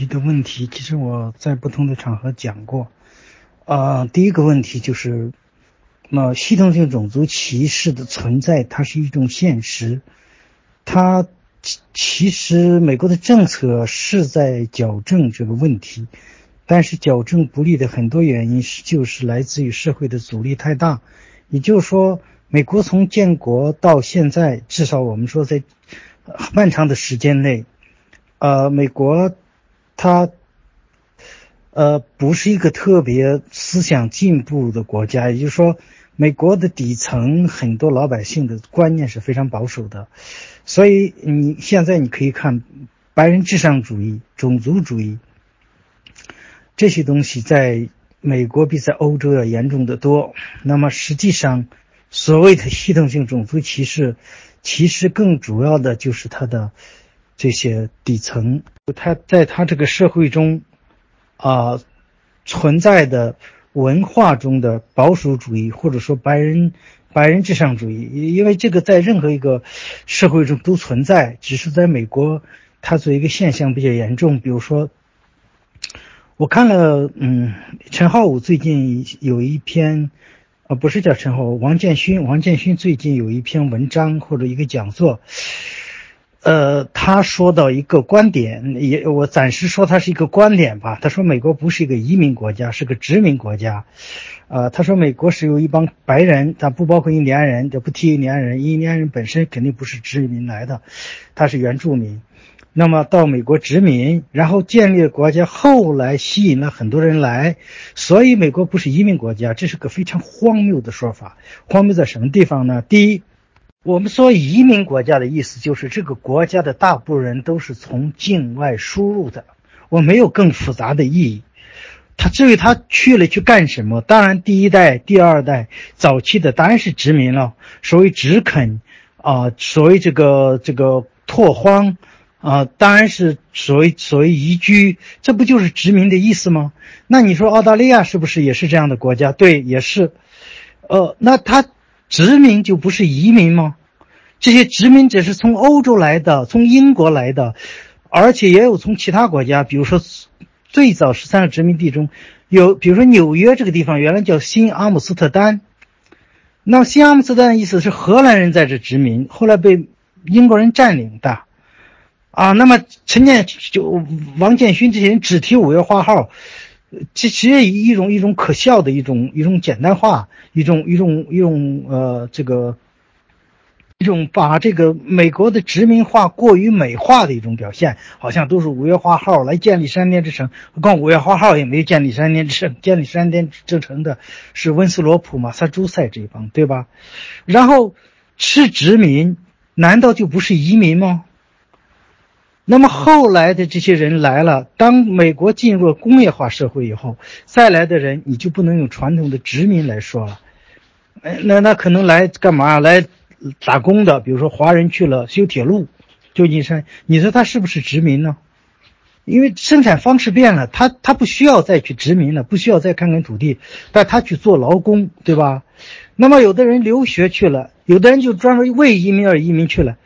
提的问题，其实我在不同的场合讲过。啊，第一个问题就是，那系统性种族歧视的存在，它是一种现实。它其实美国的政策是在矫正这个问题，但是矫正不利的很多原因是就是来自于社会的阻力太大。也就是说，美国从建国到现在，至少我们说在漫长的时间内，呃，美国它。呃，不是一个特别思想进步的国家，也就是说，美国的底层很多老百姓的观念是非常保守的，所以你现在你可以看白人至上主义、种族主义这些东西，在美国比在欧洲要严重的多。那么实际上，所谓的系统性种族歧视，其实更主要的就是它的这些底层，他在他这个社会中。啊，存在的文化中的保守主义，或者说白人白人至上主义，因为这个在任何一个社会中都存在，只是在美国它作为一个现象比较严重。比如说，我看了，嗯，陈浩武最近有一篇，啊，不是叫陈浩，王建勋，王建勋最近有一篇文章或者一个讲座。呃，他说到一个观点，也我暂时说他是一个观点吧。他说美国不是一个移民国家，是个殖民国家。呃，他说美国是由一帮白人，但不包括印第安人，就不提印第安人。印第安人本身肯定不是殖民来的，他是原住民。那么到美国殖民，然后建立国家，后来吸引了很多人来，所以美国不是移民国家，这是个非常荒谬的说法。荒谬在什么地方呢？第一。我们说移民国家的意思就是这个国家的大部分人都是从境外输入的，我没有更复杂的意义。他至于他去了去干什么？当然，第一代、第二代早期的当然是殖民了，所谓殖垦啊，所谓这个这个拓荒啊，当然是所谓所谓移居，这不就是殖民的意思吗？那你说澳大利亚是不是也是这样的国家？对，也是。呃，那他。殖民就不是移民吗？这些殖民者是从欧洲来的，从英国来的，而且也有从其他国家，比如说最早十三个殖民地中有，比如说纽约这个地方原来叫新阿姆斯特丹，那么新阿姆斯特丹的意思是荷兰人在这殖民，后来被英国人占领的，啊，那么陈建就王建勋这些人只提五月花号。这其实一种一种可笑的一种一种简单化，一种一种一种呃这个一种把这个美国的殖民化过于美化的一种表现，好像都是五月花号来建立山巅之城。光五月花号也没建立山巅之城，建立山巅之城的是温斯罗普、马萨诸塞这一帮，对吧？然后是殖民，难道就不是移民吗？那么后来的这些人来了，当美国进入了工业化社会以后，再来的人你就不能用传统的殖民来说了。哎，那那可能来干嘛？来打工的，比如说华人去了修铁路，旧金山，你说他是不是殖民呢？因为生产方式变了，他他不需要再去殖民了，不需要再看看土地，但他去做劳工，对吧？那么有的人留学去了，有的人就专门为移民而移民去了。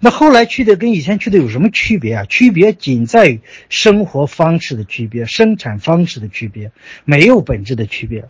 那后来去的跟以前去的有什么区别啊？区别仅在于生活方式的区别、生产方式的区别，没有本质的区别。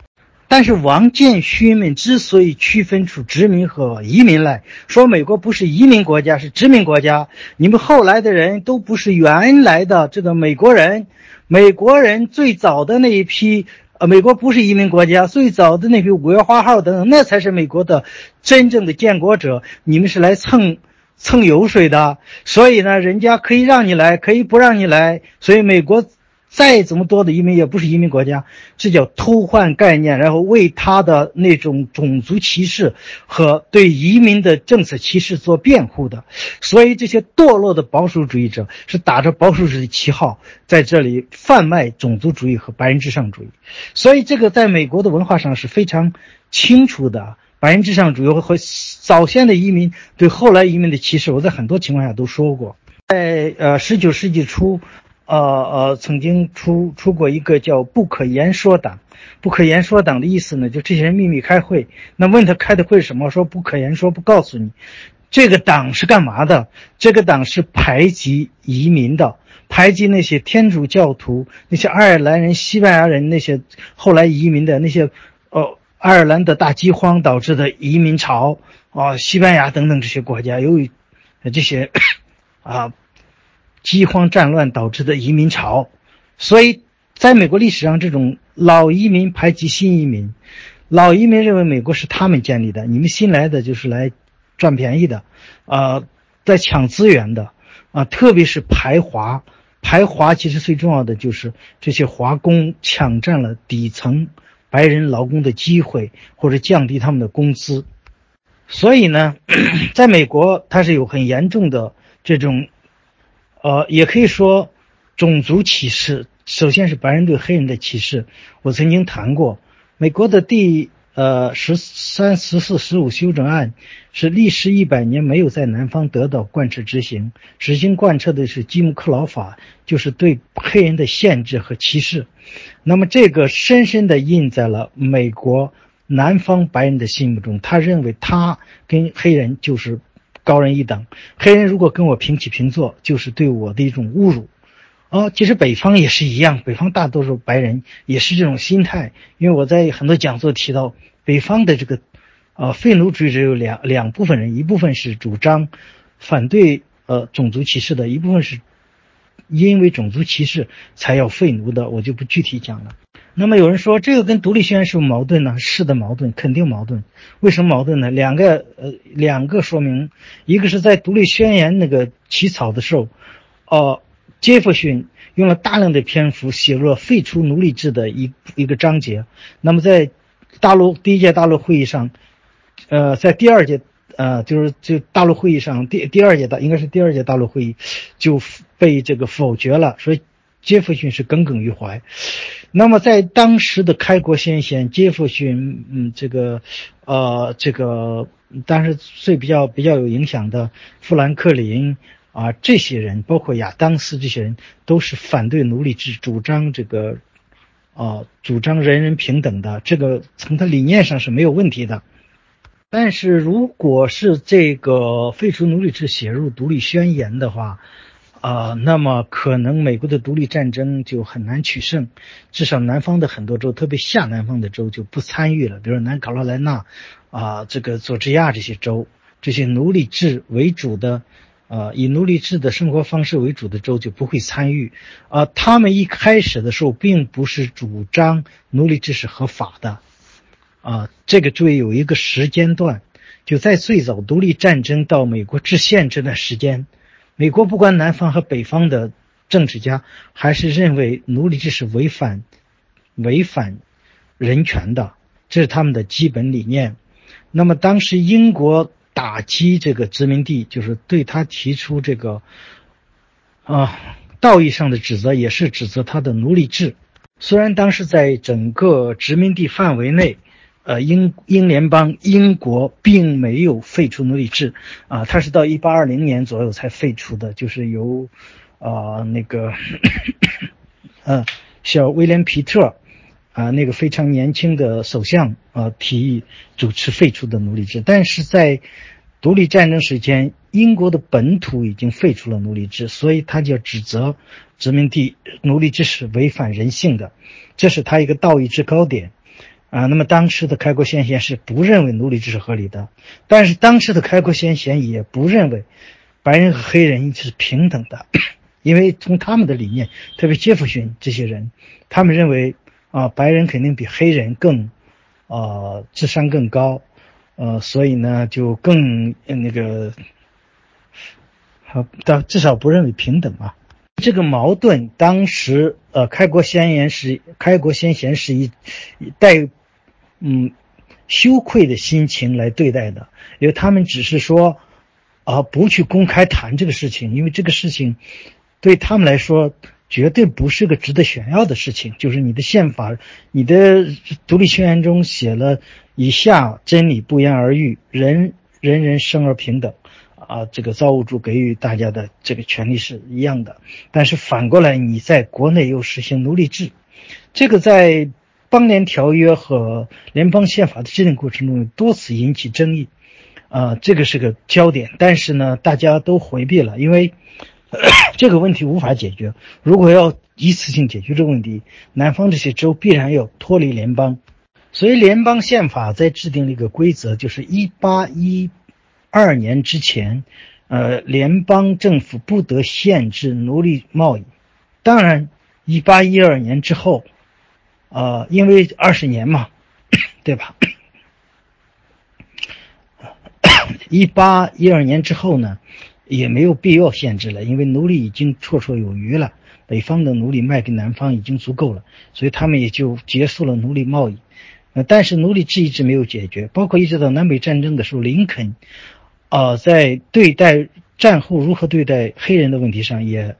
但是王建勋们之所以区分出殖民和移民来说，美国不是移民国家，是殖民国家。你们后来的人都不是原来的这个美国人，美国人最早的那一批，呃，美国不是移民国家，最早的那批五月花号等等，那才是美国的真正的建国者。你们是来蹭。蹭油水的，所以呢，人家可以让你来，可以不让你来。所以美国再怎么多的移民，也不是移民国家，这叫偷换概念，然后为他的那种种族歧视和对移民的政策歧视做辩护的。所以这些堕落的保守主义者是打着保守主义旗号，在这里贩卖种族主义和白人至上主义。所以这个在美国的文化上是非常清楚的。白人至上主义和早先的移民对后来移民的歧视，我在很多情况下都说过。在呃十九世纪初，呃呃曾经出出过一个叫“不可言说党”。不可言说党的意思呢，就这些人秘密开会。那问他开的会什么？说不可言说，不告诉你。这个党是干嘛的？这个党是排挤移民的，排挤那些天主教徒、那些爱尔兰人、西班牙人、那些后来移民的那些，呃，爱尔兰的大饥荒导致的移民潮啊，西班牙等等这些国家，由于这些啊饥荒战乱导致的移民潮，所以在美国历史上，这种老移民排挤新移民，老移民认为美国是他们建立的，你们新来的就是来。赚便宜的，啊，在抢资源的，啊，特别是排华，排华其实最重要的就是这些华工抢占了底层白人劳工的机会，或者降低他们的工资。所以呢，在美国它是有很严重的这种，呃，也可以说种族歧视。首先是白人对黑人的歧视，我曾经谈过美国的第。呃，十三、十四、十五修正案是历时一百年没有在南方得到贯彻执行，执行贯彻的是吉姆克劳法，就是对黑人的限制和歧视。那么这个深深的印在了美国南方白人的心目中，他认为他跟黑人就是高人一等，黑人如果跟我平起平坐，就是对我的一种侮辱。哦，其实北方也是一样，北方大多数白人也是这种心态。因为我在很多讲座提到，北方的这个，呃，废奴主义者有两两部分人，一部分是主张反对呃种族歧视的，一部分是因为种族歧视才要废奴的，我就不具体讲了。那么有人说这个跟独立宣言是矛盾呢？是的，矛盾，肯定矛盾。为什么矛盾呢？两个呃两个说明，一个是在独立宣言那个起草的时候，哦。杰弗逊用了大量的篇幅写入了废除奴隶制的一一个章节。那么在大陆第一届大陆会议上，呃，在第二届呃，就是就大陆会议上第第二届大应该是第二届大陆会议就被这个否决了。所以杰弗逊是耿耿于怀。那么在当时的开国先贤，杰弗逊，嗯，这个呃，这个当时最比较比较有影响的富兰克林。啊，这些人包括亚当斯，这些人都是反对奴隶制，主张这个，啊，主张人人平等的。这个从他理念上是没有问题的。但是，如果是这个废除奴隶制写入独立宣言的话，啊，那么可能美国的独立战争就很难取胜。至少南方的很多州，特别下南方的州就不参与了，比如南卡罗来纳，啊，这个佐治亚这些州，这些奴隶制为主的。呃，以奴隶制的生活方式为主的州就不会参与。啊，他们一开始的时候并不是主张奴隶制是合法的。啊，这个注意有一个时间段，就在最早独立战争到美国制宪这段时间，美国不管南方和北方的政治家还是认为奴隶制是违反违反人权的，这是他们的基本理念。那么当时英国。打击这个殖民地，就是对他提出这个啊道义上的指责，也是指责他的奴隶制。虽然当时在整个殖民地范围内，呃，英英联邦英国并没有废除奴隶制啊，他是到一八二零年左右才废除的，就是由啊那个 呃小威廉皮特。啊，那个非常年轻的首相啊，提议主持废除的奴隶制，但是在独立战争时间，英国的本土已经废除了奴隶制，所以他就要指责殖民地奴隶制是违反人性的，这是他一个道义制高点啊。那么当时的开国先贤是不认为奴隶制是合理的，但是当时的开国先贤也不认为白人和黑人是平等的，因为从他们的理念，特别杰弗逊这些人，他们认为。啊，白人肯定比黑人更，啊，智商更高，呃，所以呢，就更那个，好，到至少不认为平等啊。这个矛盾，当时呃，开国先贤是开国先贤是以带嗯羞愧的心情来对待的，因为他们只是说啊，不去公开谈这个事情，因为这个事情对他们来说。绝对不是个值得炫耀的事情。就是你的宪法，你的独立宣言中写了以下真理不言而喻：人人人生而平等，啊，这个造物主给予大家的这个权利是一样的。但是反过来，你在国内又实行奴隶制，这个在邦联条约和联邦宪法的制定过程中多次引起争议。啊，这个是个焦点，但是呢，大家都回避了，因为 这个问题无法解决。如果要一次性解决这个问题，南方这些州必然要脱离联邦。所以，联邦宪法在制定了一个规则，就是一八一二年之前，呃，联邦政府不得限制奴隶贸易。当然，一八一二年之后，呃，因为二十年嘛，对吧？一八一二年之后呢，也没有必要限制了，因为奴隶已经绰绰有余了，北方的奴隶卖给南方已经足够了，所以他们也就结束了奴隶贸易。呃但是奴隶制一直没有解决，包括一直到南北战争的时候，林肯，啊，在对待战后如何对待黑人的问题上，也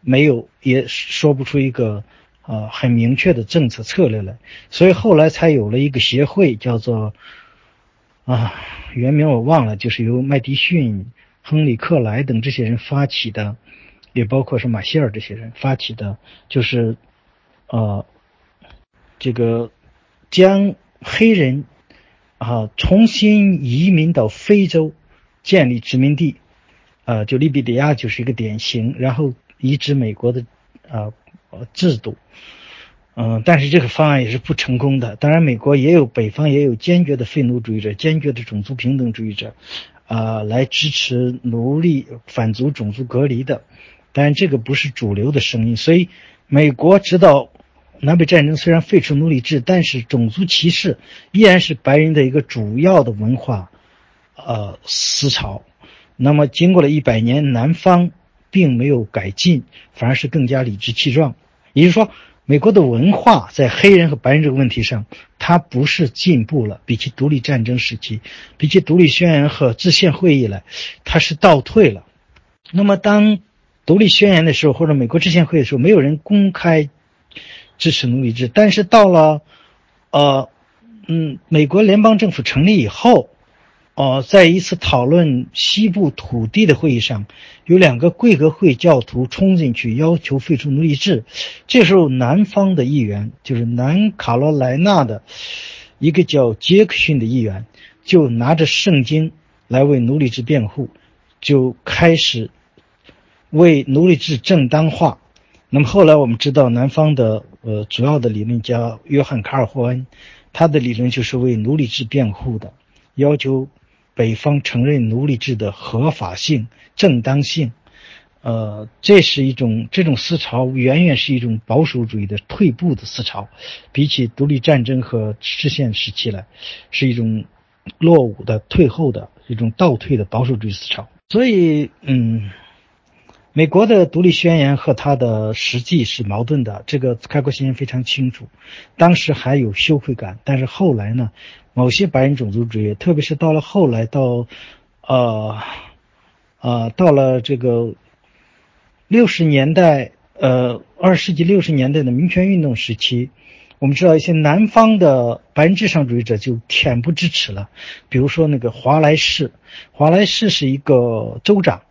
没有也说不出一个啊很明确的政策策略来，所以后来才有了一个协会，叫做啊原名我忘了，就是由麦迪逊、亨利·克莱等这些人发起的，也包括是马歇尔这些人发起的，就是呃这个将。黑人啊，重新移民到非洲，建立殖民地，啊，就利比里亚就是一个典型。然后移植美国的啊制度，嗯，但是这个方案也是不成功的。当然，美国也有北方也有坚决的废奴主义者、坚决的种族平等主义者，啊，来支持奴隶反族种族隔离的，但这个不是主流的声音。所以，美国直到。南北战争虽然废除奴隶制，但是种族歧视依然是白人的一个主要的文化，呃思潮。那么经过了一百年，南方并没有改进，反而是更加理直气壮。也就是说，美国的文化在黑人和白人这个问题上，它不是进步了，比起独立战争时期，比起独立宣言和制宪会议来，它是倒退了。那么当独立宣言的时候，或者美国制宪会的时候，没有人公开。支持奴隶制，但是到了，呃，嗯，美国联邦政府成立以后，哦，在一次讨论西部土地的会议上，有两个贵格会教徒冲进去要求废除奴隶制。这时候，南方的议员，就是南卡罗来纳的一个叫杰克逊的议员，就拿着圣经来为奴隶制辩护，就开始为奴隶制正当化。那么后来我们知道，南方的呃主要的理论家约翰卡尔霍恩，他的理论就是为奴隶制辩护的，要求北方承认奴隶制的合法性、正当性。呃，这是一种这种思潮，远远是一种保守主义的退步的思潮，比起独立战争和制宪时期来，是一种落伍的、退后的一种倒退的保守主义思潮。所以，嗯。美国的独立宣言和它的实际是矛盾的，这个开国先生非常清楚。当时还有羞愧感，但是后来呢，某些白人种族主义，特别是到了后来到，呃，呃，到了这个六十年代，呃，二十世纪六十年代的民权运动时期，我们知道一些南方的白人至上主义者就恬不知耻了，比如说那个华莱士，华莱士是一个州长。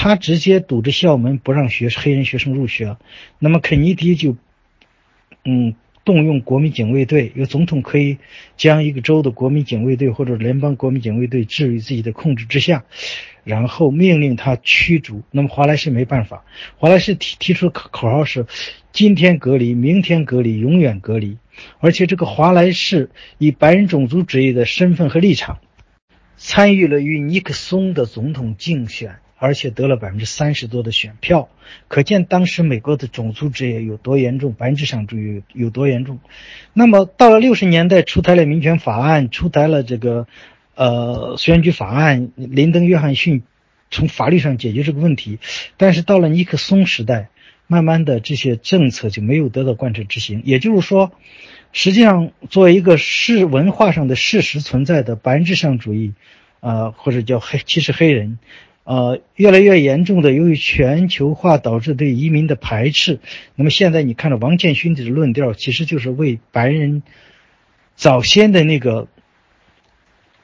他直接堵着校门不让学黑人学生入学，那么肯尼迪就，嗯，动用国民警卫队，有总统可以将一个州的国民警卫队或者联邦国民警卫队置于自己的控制之下，然后命令他驱逐。那么华莱士没办法，华莱士提提出口口号是：今天隔离，明天隔离，永远隔离。而且这个华莱士以白人种族主义的身份和立场，参与了与尼克松的总统竞选。而且得了百分之三十多的选票，可见当时美国的种族主义有多严重，白人至上主义有多严重。那么到了六十年代，出台了民权法案，出台了这个，呃，选举法案，林登·约翰逊从法律上解决这个问题。但是到了尼克松时代，慢慢的这些政策就没有得到贯彻执行。也就是说，实际上作为一个是文化上的事实存在的白人至上主义，呃，或者叫黑歧视黑人。呃，越来越严重的，由于全球化导致对移民的排斥。那么现在你看到王建勋的论调，其实就是为白人早先的那个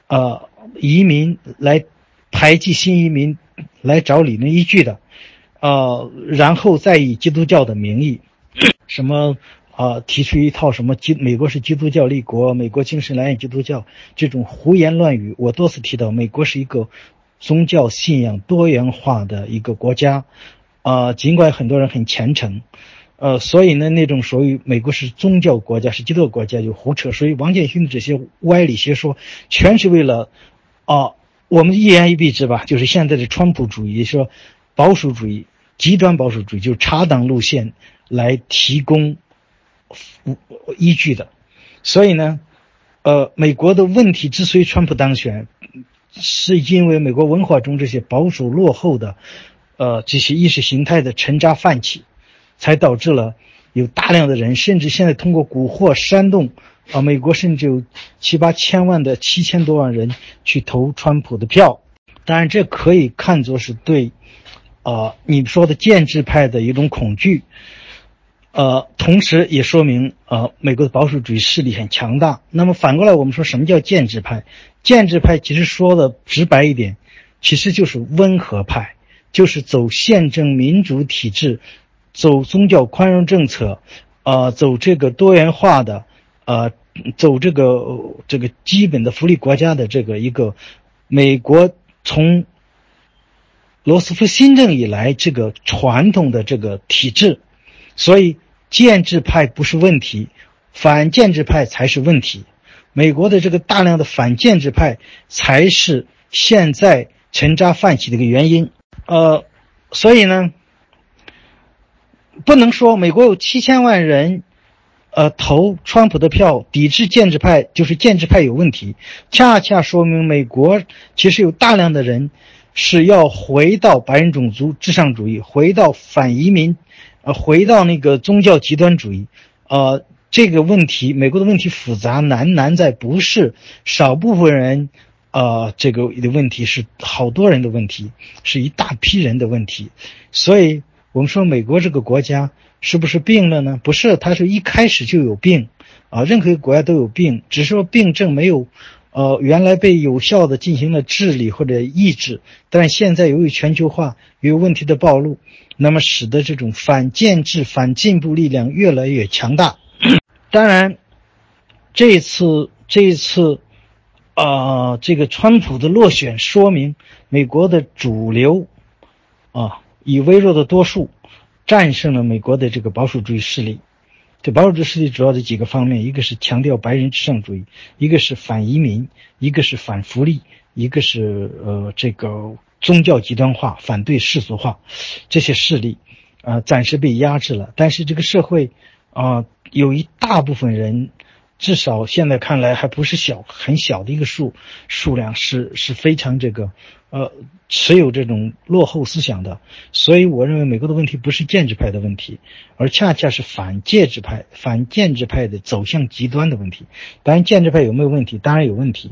呃移民来排挤新移民来找理论依据的，呃，然后再以基督教的名义，什么啊，提出一套什么基美国是基督教立国，美国精神来源基督教这种胡言乱语。我多次提到，美国是一个宗教信仰多元化的一个国家，啊，尽管很多人很虔诚，呃，所以呢，那种属于美国是宗教国家，是基督国家就胡扯。所以王建勋的这些歪理邪说，全是为了啊，我们一言以蔽之吧，就是现在的川普主义，说保守主义。极端保守主义就是查党路线来提供依据的，所以呢，呃，美国的问题之所以川普当选，是因为美国文化中这些保守落后的，呃，这些意识形态的沉渣泛起，才导致了有大量的人，甚至现在通过蛊惑煽动啊，美国甚至有七八千万的七千多万人去投川普的票，当然这可以看作是对。呃，你说的建制派的一种恐惧，呃，同时也说明呃，美国的保守主义势力很强大。那么反过来，我们说什么叫建制派？建制派其实说的直白一点，其实就是温和派，就是走宪政民主体制，走宗教宽容政策，呃，走这个多元化的，呃，走这个这个基本的福利国家的这个一个美国从。罗斯福新政以来，这个传统的这个体制，所以建制派不是问题，反建制派才是问题。美国的这个大量的反建制派才是现在沉渣泛起的一个原因。呃，所以呢，不能说美国有七千万人，呃，投川普的票抵制建制派，就是建制派有问题。恰恰说明美国其实有大量的人。是要回到白人种族至上主义，回到反移民，呃，回到那个宗教极端主义，呃，这个问题，美国的问题复杂难，难在不是少部分人，呃，这个的问题是好多人的问题，是一大批人的问题，所以我们说美国这个国家是不是病了呢？不是，它是一开始就有病，啊，任何一个国家都有病，只是说病症没有。呃，原来被有效的进行了治理或者抑制，但现在由于全球化由于问题的暴露，那么使得这种反建制、反进步力量越来越强大。当然，这次这一次，啊，这个川普的落选说明美国的主流，啊，以微弱的多数战胜了美国的这个保守主义势力。这保守主义势力主要的几个方面，一个是强调白人至上主义，一个是反移民，一个是反福利，一个是呃这个宗教极端化，反对世俗化，这些势力，呃暂时被压制了。但是这个社会，啊有一大部分人。至少现在看来还不是小很小的一个数数量，是是非常这个，呃，持有这种落后思想的。所以我认为美国的问题不是建制派的问题，而恰恰是反建制派、反建制派的走向极端的问题。当然，建制派有没有问题？当然有问题。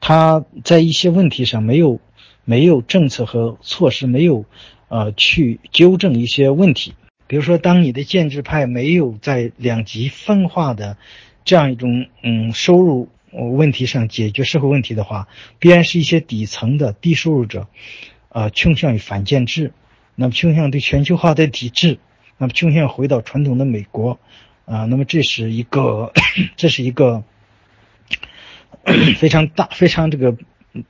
他在一些问题上没有没有政策和措施，没有呃去纠正一些问题。比如说，当你的建制派没有在两极分化的。这样一种嗯收入问题上解决社会问题的话，必然是一些底层的低收入者，呃倾向于反建制，那么倾向对全球化的抵制，那么倾向回到传统的美国，啊，那么这是一个这是一个非常大非常这个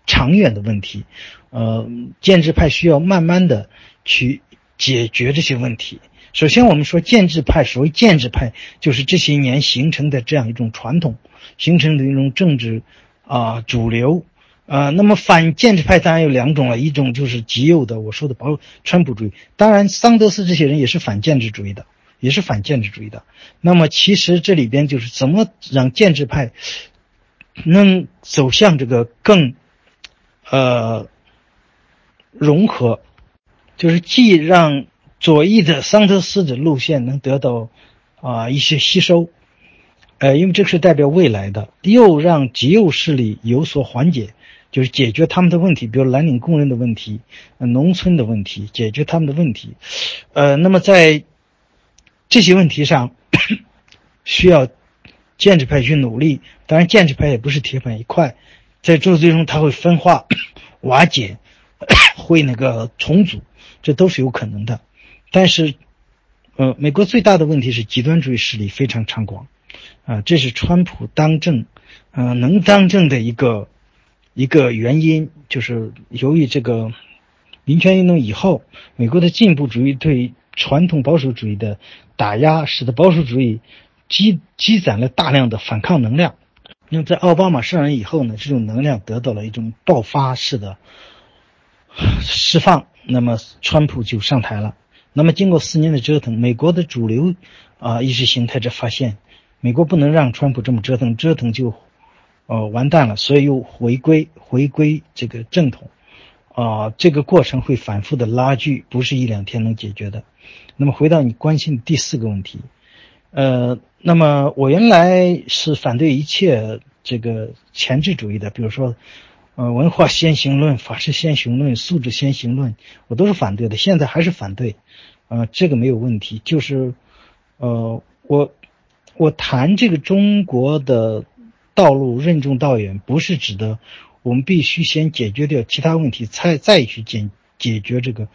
长远的问题，呃，建制派需要慢慢的去解决这些问题。首先，我们说建制派，所谓建制派，就是这些年形成的这样一种传统，形成的一种政治啊主流啊。那么反建制派当然有两种了，一种就是极右的，我说的保川普主义。当然，桑德斯这些人也是反建制主义的，也是反建制主义的。那么其实这里边就是怎么让建制派能走向这个更呃融合，就是既让。左翼的桑德斯的路线能得到啊一些吸收，呃，因为这是代表未来的，又让极右势力有所缓解，就是解决他们的问题，比如蓝领工人的问题、农村的问题，解决他们的问题。呃，那么在这些问题上，需要建制派去努力。当然，建制派也不是铁板一块，在做最终他会分化、瓦解，会那个重组，这都是有可能的。但是，呃，美国最大的问题是极端主义势力非常猖狂，啊，这是川普当政，呃，能当政的一个一个原因，就是由于这个民权运动以后，美国的进步主义对传统保守主义的打压，使得保守主义积积攒了大量的反抗能量。那么在奥巴马上任以后呢，这种能量得到了一种爆发式的释放，那么川普就上台了。那么，经过四年的折腾，美国的主流啊意识形态者发现，美国不能让川普这么折腾，折腾就，呃完蛋了，所以又回归回归这个正统，啊，这个过程会反复的拉锯，不是一两天能解决的。那么，回到你关心的第四个问题，呃，那么我原来是反对一切这个前置主义的，比如说。呃，文化先行论、法治先行论、素质先行论，我都是反对的，现在还是反对。呃，这个没有问题。就是，呃，我我谈这个中国的道路任重道远，不是指的我们必须先解决掉其他问题，才再去解解决这个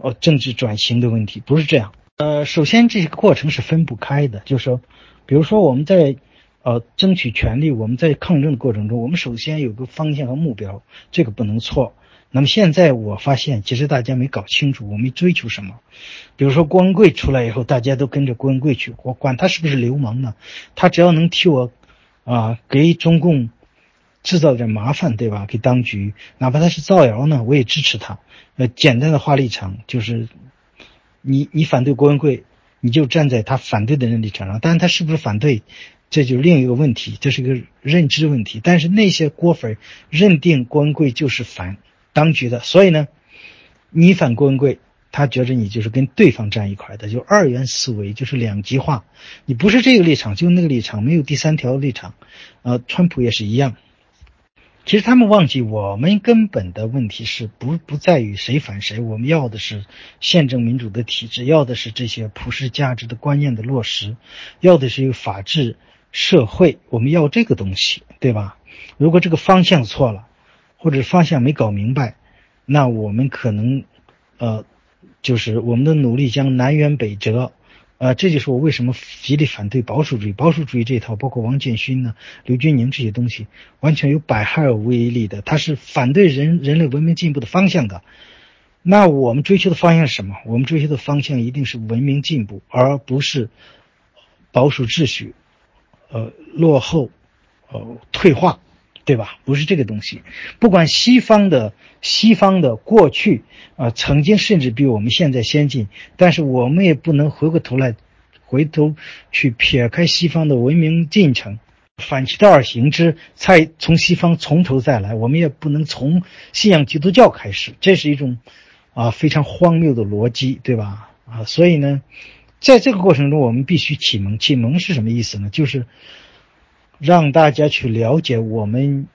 呃政治转型的问题，不是这样。呃，首先这个过程是分不开的，就是说，比如说我们在。呃，争取权利，我们在抗争的过程中，我们首先有个方向和目标，这个不能错。那么现在我发现，其实大家没搞清楚，我们追求什么。比如说郭文贵出来以后，大家都跟着郭文贵去，我管他是不是流氓呢？他只要能替我啊给中共制造点麻烦，对吧？给当局，哪怕他是造谣呢，我也支持他。呃，简单的话立场就是，你你反对郭文贵，你就站在他反对的人立场上，但是他是不是反对？这就是另一个问题，这是一个认知问题。但是那些郭粉认定郭文贵就是反当局的，所以呢，你反郭文贵，他觉着你就是跟对方站一块的，就二元思维，就是两极化。你不是这个立场，就那个立场，没有第三条立场。呃，川普也是一样。其实他们忘记，我们根本的问题是不不在于谁反谁，我们要的是宪政民主的体制，要的是这些普世价值的观念的落实，要的是一个法治。社会，我们要这个东西，对吧？如果这个方向错了，或者方向没搞明白，那我们可能，呃，就是我们的努力将南辕北辙，呃，这就是我为什么极力反对保守主义。保守主义这一套，包括王建勋呢、刘军宁这些东西，完全有百害而无一利的，它是反对人人类文明进步的方向的。那我们追求的方向是什么？我们追求的方向一定是文明进步，而不是保守秩序。呃，落后，呃，退化，对吧？不是这个东西。不管西方的西方的过去啊，曾经甚至比我们现在先进，但是我们也不能回过头来，回头去撇开西方的文明进程，反其道而行之，再从西方从头再来。我们也不能从信仰基督教开始，这是一种啊非常荒谬的逻辑，对吧？啊，所以呢。在这个过程中，我们必须启蒙。启蒙是什么意思呢？就是让大家去了解我们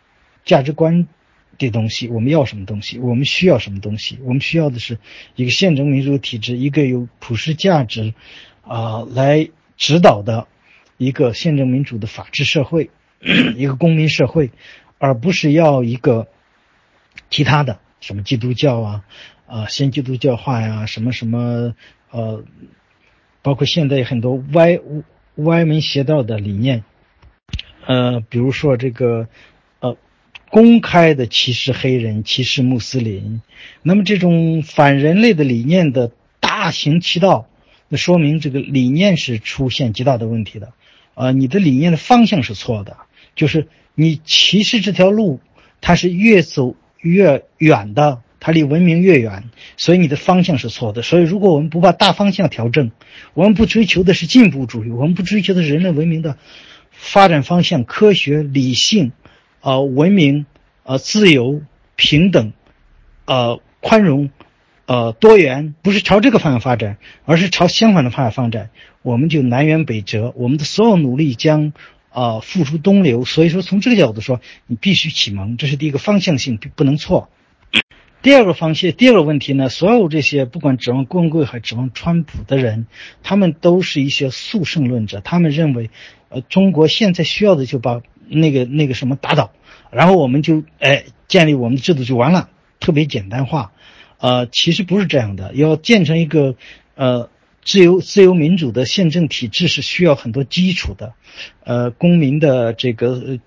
价值观的东西，我们要什么东西，我们需要什么东西。我们需要的是一个宪政民主体制，一个有普世价值啊来指导的一个宪政民主的法治社会，一个公民社会，而不是要一个其他的什么基督教啊啊先基督教化呀，什么什么呃。包括现在很多歪歪门邪道的理念，呃，比如说这个，呃，公开的歧视黑人、歧视穆斯林，那么这种反人类的理念的大行其道，那说明这个理念是出现极大的问题的，啊，你的理念的方向是错的，就是你歧视这条路，它是越走越远的。它离文明越远，所以你的方向是错的。所以，如果我们不把大方向调整，我们不追求的是进步主义，我们不追求的是人类文明的发展方向，科学、理性、呃文明、呃自由、平等、呃宽容、呃多元，不是朝这个方向发展，而是朝相反的方向发展，我们就南辕北辙，我们的所有努力将啊付诸东流。所以说，从这个角度说，你必须启蒙，这是第一个方向性不能错。第二个方向，第二个问题呢？所有这些不管指望郭文贵还指望川普的人，他们都是一些速胜论者。他们认为，呃，中国现在需要的就把那个那个什么打倒，然后我们就哎建立我们的制度就完了，特别简单化。呃，其实不是这样的，要建成一个呃自由自由民主的宪政体制是需要很多基础的，呃，公民的这个呃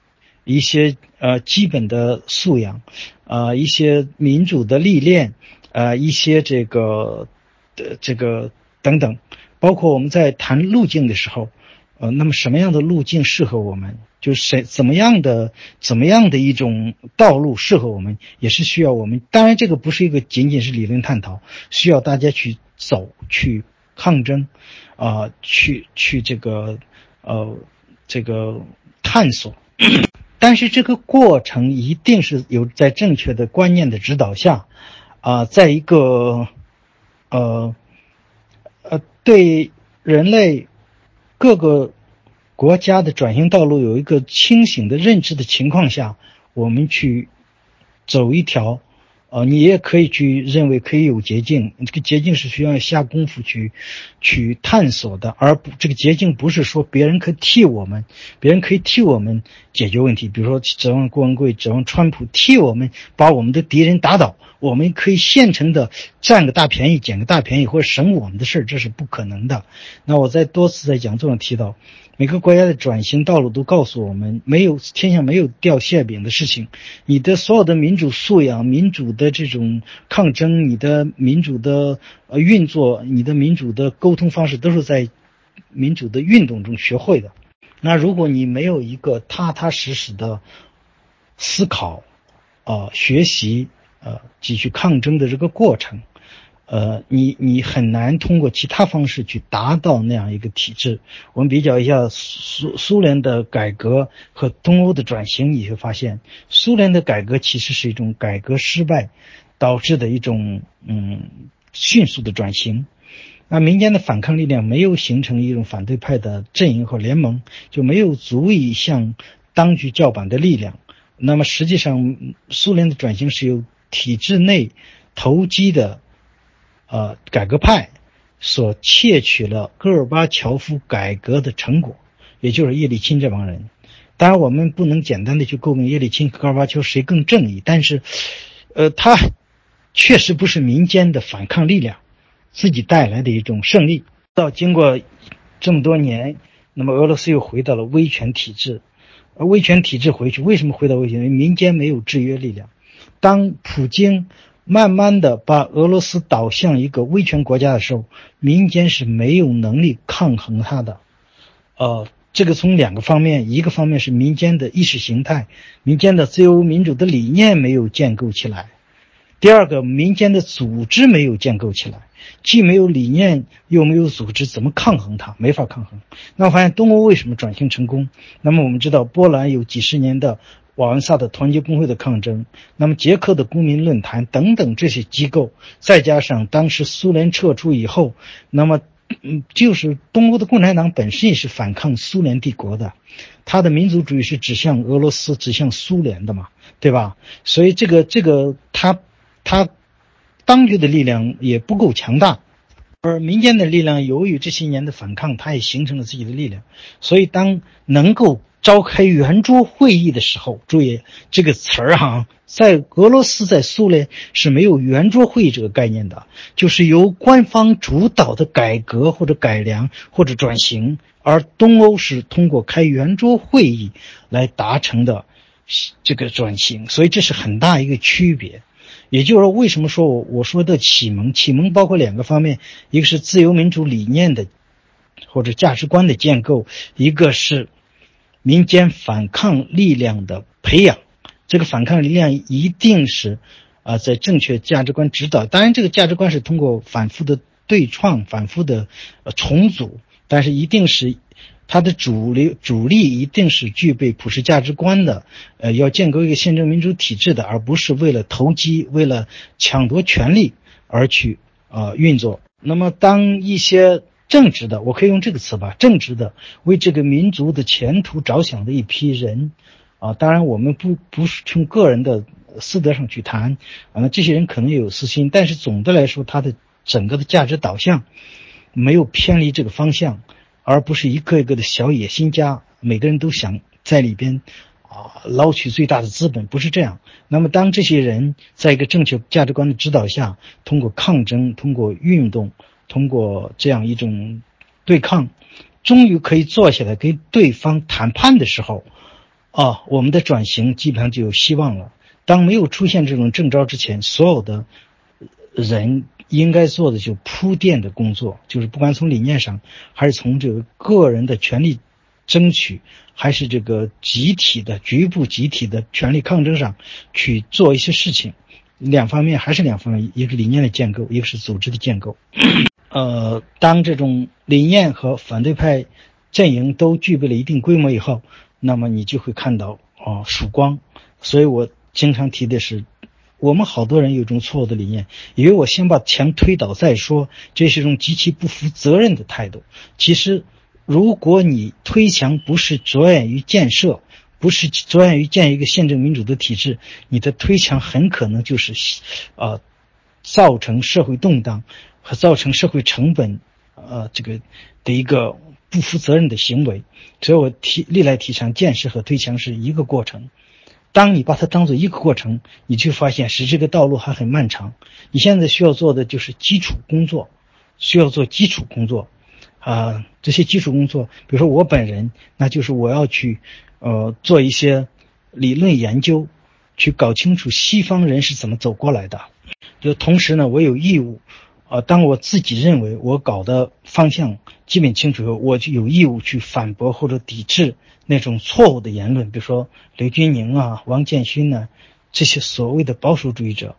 一些呃基本的素养，啊，一些民主的历练，呃，一些这个的这个等等，包括我们在谈路径的时候，呃，那么什么样的路径适合我们？就是谁怎么样的怎么样的一种道路适合我们，也是需要我们。当然，这个不是一个仅仅是理论探讨，需要大家去走去。抗争，啊，去去这个，呃，这个探索，但是这个过程一定是有在正确的观念的指导下，啊，在一个，呃，呃，对人类各个国家的转型道路有一个清醒的认知的情况下，我们去走一条。呃，你也可以去认为可以有捷径，这个捷径是需要下功夫去去探索的，而不这个捷径不是说别人可以替我们，别人可以替我们解决问题，比如说指望郭文贵、指望川普替我们把我们的敌人打倒，我们可以现成的占个大便宜、捡个大便宜或者省我们的事儿，这是不可能的。那我在多次在讲座上提到。每个国家的转型道路都告诉我们，没有天下没有掉馅饼的事情。你的所有的民主素养、民主的这种抗争、你的民主的呃运作、你的民主的沟通方式，都是在民主的运动中学会的。那如果你没有一个踏踏实实的思考、啊学习、呃继续抗争的这个过程。呃，你你很难通过其他方式去达到那样一个体制。我们比较一下苏苏联的改革和东欧的转型，你会发现，苏联的改革其实是一种改革失败导致的一种嗯迅速的转型。那民间的反抗力量没有形成一种反对派的阵营和联盟，就没有足以向当局叫板的力量。那么实际上，苏联的转型是由体制内投机的。呃，改革派所窃取了戈尔巴乔夫改革的成果，也就是叶利钦这帮人。当然，我们不能简单的去诟病叶利钦和戈尔巴乔夫谁更正义，但是，呃，他确实不是民间的反抗力量自己带来的一种胜利。到经过这么多年，那么俄罗斯又回到了威权体制。而威权体制回去，为什么回到威权？因为民间没有制约力量。当普京。慢慢的把俄罗斯导向一个威权国家的时候，民间是没有能力抗衡他的。呃，这个从两个方面，一个方面是民间的意识形态、民间的自由民主的理念没有建构起来；第二个，民间的组织没有建构起来，既没有理念又没有组织，怎么抗衡它？没法抗衡。那我发现东欧为什么转型成功？那么我们知道，波兰有几十年的。瓦文萨的团结工会的抗争，那么捷克的公民论坛等等这些机构，再加上当时苏联撤出以后，那么嗯，就是东欧的共产党本身也是反抗苏联帝国的，他的民族主义是指向俄罗斯、指向苏联的嘛，对吧？所以这个这个他他当局的力量也不够强大，而民间的力量由于这些年的反抗，他也形成了自己的力量，所以当能够。召开圆桌会议的时候，注意这个词儿哈，在俄罗斯、在苏联是没有圆桌会议这个概念的，就是由官方主导的改革或者改良或者转型，而东欧是通过开圆桌会议来达成的这个转型，所以这是很大一个区别。也就是说，为什么说我我说的启蒙？启蒙包括两个方面，一个是自由民主理念的或者价值观的建构，一个是。民间反抗力量的培养，这个反抗力量一定是啊，在正确价值观指导。当然，这个价值观是通过反复的对创、反复的呃重组，但是一定是它的主流主力一定是具备普世价值观的，呃，要建构一个宪政民主体制的，而不是为了投机、为了抢夺权力而去啊运作。那么，当一些正直的，我可以用这个词吧。正直的，为这个民族的前途着想的一批人，啊，当然我们不不是从个人的私德上去谈，啊，这些人可能也有私心，但是总的来说，他的整个的价值导向没有偏离这个方向，而不是一个一个的小野心家，每个人都想在里边啊捞取最大的资本，不是这样。那么，当这些人在一个正确价值观的指导下，通过抗争，通过运动。通过这样一种对抗，终于可以坐下来跟对方谈判的时候，啊，我们的转型基本上就有希望了。当没有出现这种征兆之前，所有的人应该做的就铺垫的工作，就是不管从理念上，还是从这个个人的权利争取，还是这个集体的局部集体的权利抗争上去做一些事情。两方面还是两方面，一个理念的建构，一个是组织的建构。呃，当这种理念和反对派阵营都具备了一定规模以后，那么你就会看到啊曙光。所以我经常提的是，我们好多人有一种错误的理念，以为我先把墙推倒再说，这是一种极其不负责任的态度。其实，如果你推墙不是着眼于建设。不是着眼于建一个宪政民主的体制，你的推墙很可能就是，呃，造成社会动荡和造成社会成本，呃，这个的一个不负责任的行为。所以我提历来提倡建设和推墙是一个过程。当你把它当做一个过程，你就发现是这个道路还很漫长。你现在需要做的就是基础工作，需要做基础工作，啊，这些基础工作，比如说我本人，那就是我要去。呃，做一些理论研究，去搞清楚西方人是怎么走过来的。就同时呢，我有义务，呃，当我自己认为我搞的方向基本清楚以后，我就有义务去反驳或者抵制那种错误的言论，比如说刘军宁啊、王建勋呢这些所谓的保守主义者，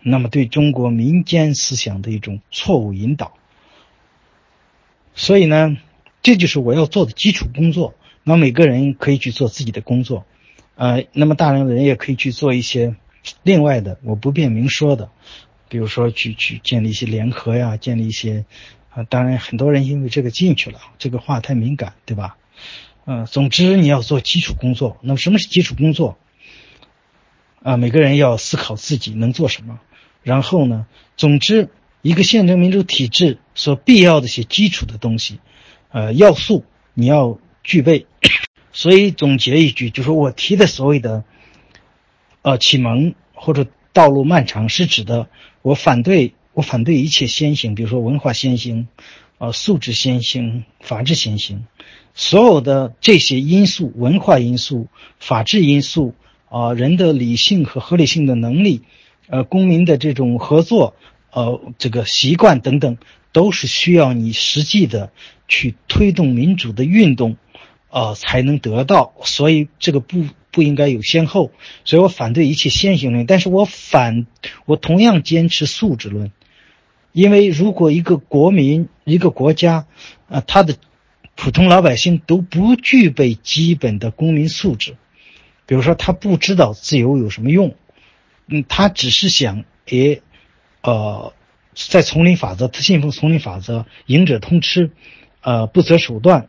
那么对中国民间思想的一种错误引导。所以呢，这就是我要做的基础工作。那每个人可以去做自己的工作，呃，那么大量的人也可以去做一些另外的，我不便明说的，比如说去去建立一些联合呀，建立一些，啊，当然很多人因为这个进去了，这个话太敏感，对吧？嗯，总之你要做基础工作。那么什么是基础工作？啊，每个人要思考自己能做什么，然后呢，总之一个宪政民主体制所必要的一些基础的东西，呃，要素你要。具备，所以总结一句，就是我提的所谓的，呃，启蒙或者道路漫长，是指的我反对我反对一切先行，比如说文化先行，呃，素质先行，法治先行，所有的这些因素，文化因素、法治因素，啊，人的理性和合理性的能力，呃，公民的这种合作，呃，这个习惯等等，都是需要你实际的去推动民主的运动。呃，才能得到，所以这个不不应该有先后，所以我反对一切先行论，但是我反，我同样坚持素质论，因为如果一个国民、一个国家，啊，他的普通老百姓都不具备基本的公民素质，比如说他不知道自由有什么用，嗯，他只是想，诶，呃，在丛林法则，他信奉丛林法则，赢者通吃，呃，不择手段。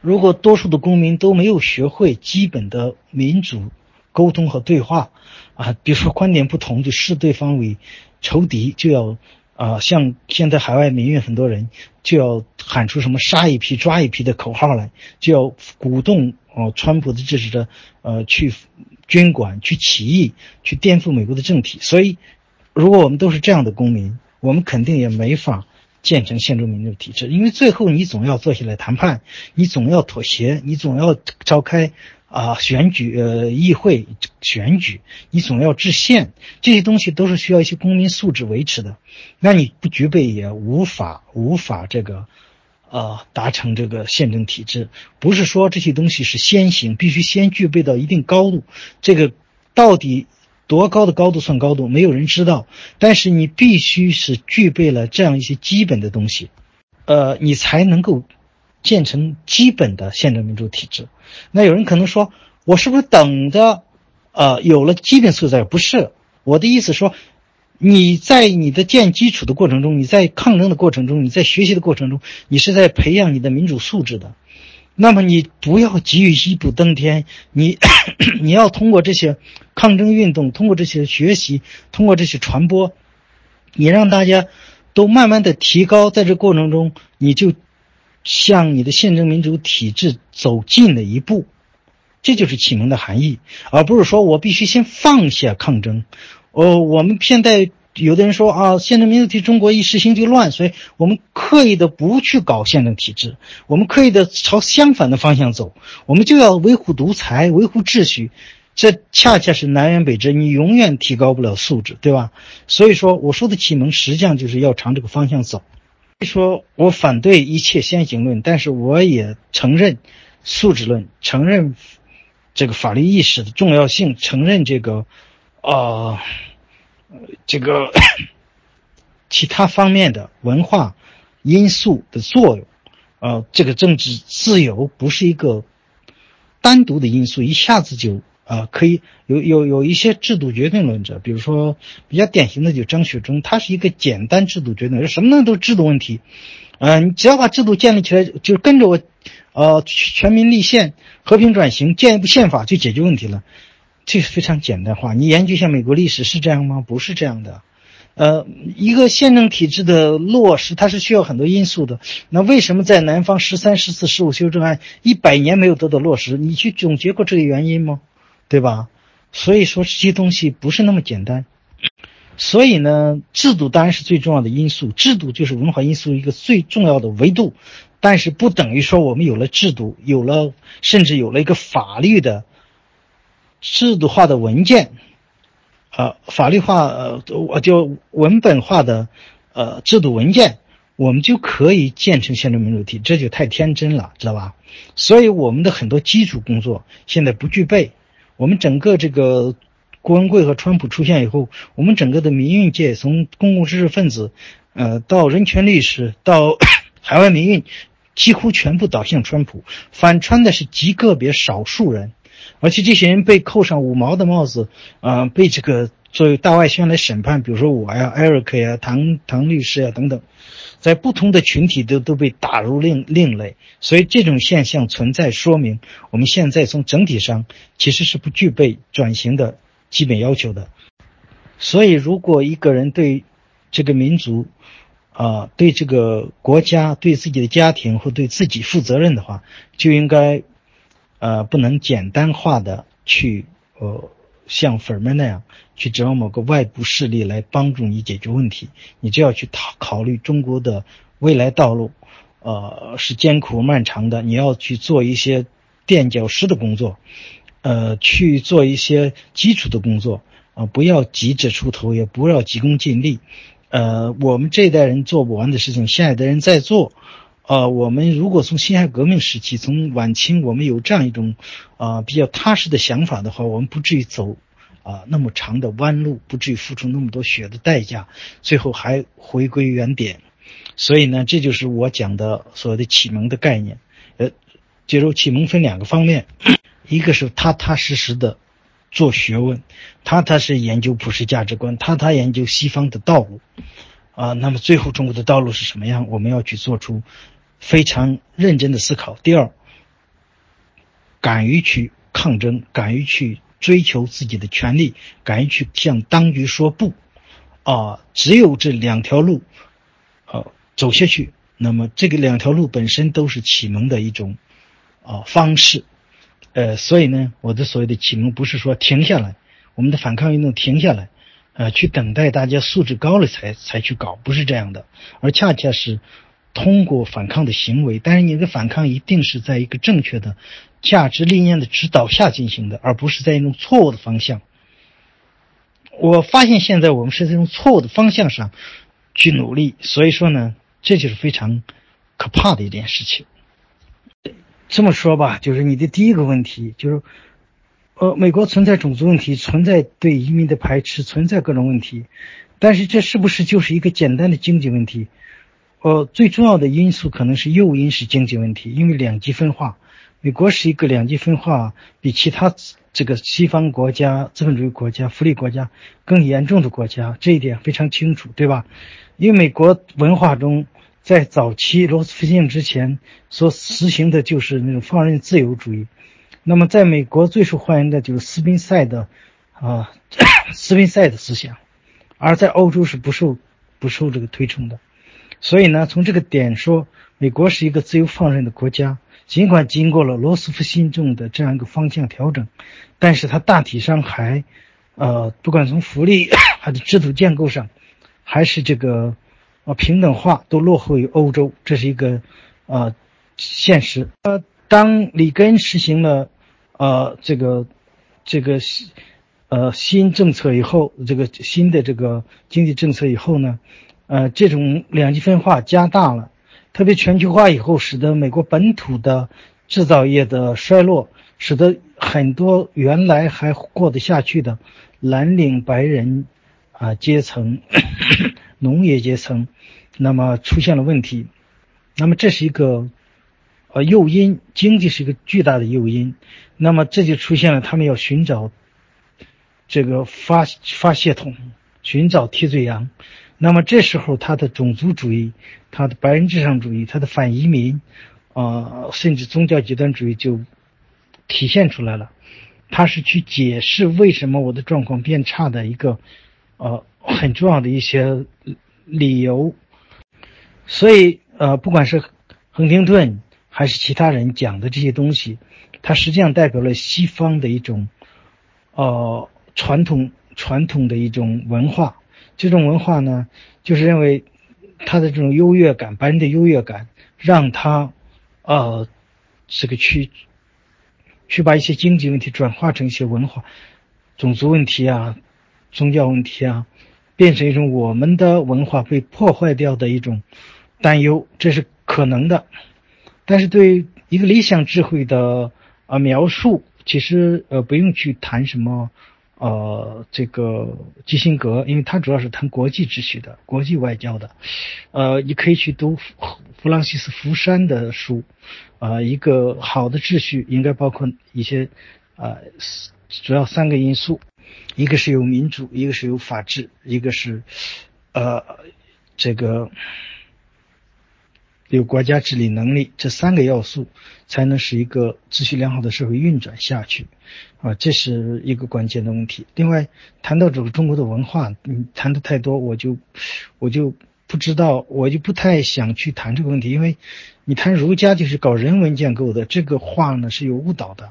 如果多数的公民都没有学会基本的民主沟通和对话，啊，比如说观点不同就视对方为仇敌，就要啊，像现在海外民运很多人就要喊出什么杀一批抓一批的口号来，就要鼓动哦，川普的支持者呃去军管去起义去颠覆美国的政体。所以，如果我们都是这样的公民，我们肯定也没法。建成宪政民主体制，因为最后你总要坐下来谈判，你总要妥协，你总要召开啊选举呃议会选举，你总要制宪，这些东西都是需要一些公民素质维持的。那你不具备也无法无法这个呃达成这个宪政体制。不是说这些东西是先行，必须先具备到一定高度。这个到底？多高的高度算高度？没有人知道。但是你必须是具备了这样一些基本的东西，呃，你才能够建成基本的宪政民主体制。那有人可能说，我是不是等着，呃，有了基本素质？不是，我的意思说，你在你的建基础的过程中，你在抗争的过程中，你在学习的过程中，你是在培养你的民主素质的。那么你不要急于一步登天，你 你要通过这些抗争运动，通过这些学习，通过这些传播，你让大家都慢慢的提高，在这过程中，你就向你的宪政民主体制走近了一步，这就是启蒙的含义，而不是说我必须先放下抗争。哦，我们现在有的人说啊，宪政民主体中国一实行就乱，所以我们刻意的不去搞宪政体制，我们刻意的朝相反的方向走，我们就要维护独裁，维护秩序，这恰恰是南辕北辙，你永远提高不了素质，对吧？所以说，我说的启蒙实际上就是要朝这个方向走。所以说我反对一切先行论，但是我也承认素质论，承认这个法律意识的重要性，承认这个，呃。这个 其他方面的文化因素的作用，呃，这个政治自由不是一个单独的因素，一下子就呃可以有有有一些制度决定论者，比如说比较典型的就张雪忠，他是一个简单制度决定，什么呢都是制度问题，呃，你只要把制度建立起来，就跟着我，呃，全民立宪、和平转型，建一部宪法就解决问题了。这是非常简单化。你研究一下美国历史是这样吗？不是这样的。呃，一个宪政体制的落实，它是需要很多因素的。那为什么在南方十三、十四、十五修正案一百年没有得到落实？你去总结过这个原因吗？对吧？所以说这些东西不是那么简单。所以呢，制度当然是最重要的因素，制度就是文化因素一个最重要的维度。但是不等于说我们有了制度，有了甚至有了一个法律的。制度化的文件，呃，法律化，呃，我就文本化的，呃，制度文件，我们就可以建成宪政民主体，这就太天真了，知道吧？所以我们的很多基础工作现在不具备。我们整个这个郭文贵和川普出现以后，我们整个的民运界，从公共知识分子，呃，到人权律师，到 海外民运，几乎全部倒向川普，反川的是极个别少数人。而且这些人被扣上五毛的帽子，啊，被这个作为大外宣来审判，比如说我呀、Eric 呀、唐唐律师呀等等，在不同的群体都都被打入另另类，所以这种现象存在，说明我们现在从整体上其实是不具备转型的基本要求的。所以，如果一个人对这个民族，啊，对这个国家、对自己的家庭或对自己负责任的话，就应该。呃，不能简单化的去，呃，像粉儿们那样去指望某个外部势力来帮助你解决问题。你就要去考考虑中国的未来道路，呃，是艰苦漫长的。你要去做一些垫脚石的工作，呃，去做一些基础的工作，啊，不要急着出头，也不要急功近利。呃，我们这一代人做不完的事情，下一代人在做。呃，我们如果从辛亥革命时期，从晚清，我们有这样一种，啊，比较踏实的想法的话，我们不至于走，啊，那么长的弯路，不至于付出那么多血的代价，最后还回归原点。所以呢，这就是我讲的所谓的启蒙的概念。呃，就如启蒙分两个方面，一个是踏踏实实的做学问，踏踏实研究普世价值观，踏踏研究西方的道路。啊，那么最后中国的道路是什么样？我们要去做出。非常认真的思考。第二，敢于去抗争，敢于去追求自己的权利，敢于去向当局说不。啊，只有这两条路，呃，走下去，那么这个两条路本身都是启蒙的一种啊方式。呃，所以呢，我的所谓的启蒙不是说停下来，我们的反抗运动停下来，呃，去等待大家素质高了才才去搞，不是这样的，而恰恰是。通过反抗的行为，但是你的反抗一定是在一个正确的价值理念的指导下进行的，而不是在一种错误的方向。我发现现在我们是在这种错误的方向上去努力，所以说呢，这就是非常可怕的一件事情。这么说吧，就是你的第一个问题就是，呃，美国存在种族问题，存在对移民的排斥，存在各种问题，但是这是不是就是一个简单的经济问题？呃，最重要的因素可能是诱因是经济问题，因为两极分化，美国是一个两极分化比其他这个西方国家、资本主义国家、福利国家更严重的国家，这一点非常清楚，对吧？因为美国文化中，在早期罗斯福新之前所实行的就是那种放任自由主义，那么在美国最受欢迎的就是斯宾塞的啊，斯宾塞的思想，而在欧洲是不受不受这个推崇的。所以呢，从这个点说，美国是一个自由放任的国家。尽管经过了罗斯福新政的这样一个方向调整，但是它大体上还，呃，不管从福利 还是制度建构上，还是这个呃平等化都落后于欧洲，这是一个呃现实。呃，当里根实行了呃这个这个呃新政策以后，这个新的这个经济政策以后呢，呃这种两极分化加大了，特别全球化以后，使得美国本土的制造业的衰落，使得很多原来还过得下去的蓝领白人。啊，阶层，农业阶层，那么出现了问题，那么这是一个呃诱因，经济是一个巨大的诱因，那么这就出现了他们要寻找这个发发泄筒，寻找替罪羊，那么这时候他的种族主义，他的白人至上主义，他的反移民，啊，甚至宗教极端主义就体现出来了，他是去解释为什么我的状况变差的一个。呃，很重要的一些理由，所以呃，不管是亨廷顿还是其他人讲的这些东西，它实际上代表了西方的一种呃传统传统的一种文化。这种文化呢，就是认为他的这种优越感，白人的优越感，让他呃这个去去把一些经济问题转化成一些文化、种族问题啊。宗教问题啊，变成一种我们的文化被破坏掉的一种担忧，这是可能的。但是对一个理想智慧的啊描述，其实呃不用去谈什么呃这个基辛格，因为他主要是谈国际秩序的、国际外交的。呃，你可以去读弗弗朗西斯福山的书，呃，一个好的秩序应该包括一些呃主要三个因素。一个是有民主，一个是有法治，一个是，呃，这个有国家治理能力，这三个要素才能使一个秩序良好的社会运转下去，啊，这是一个关键的问题。另外，谈到这个中国的文化，你谈的太多，我就我就不知道，我就不太想去谈这个问题，因为你谈儒家就是搞人文建构的，这个话呢是有误导的。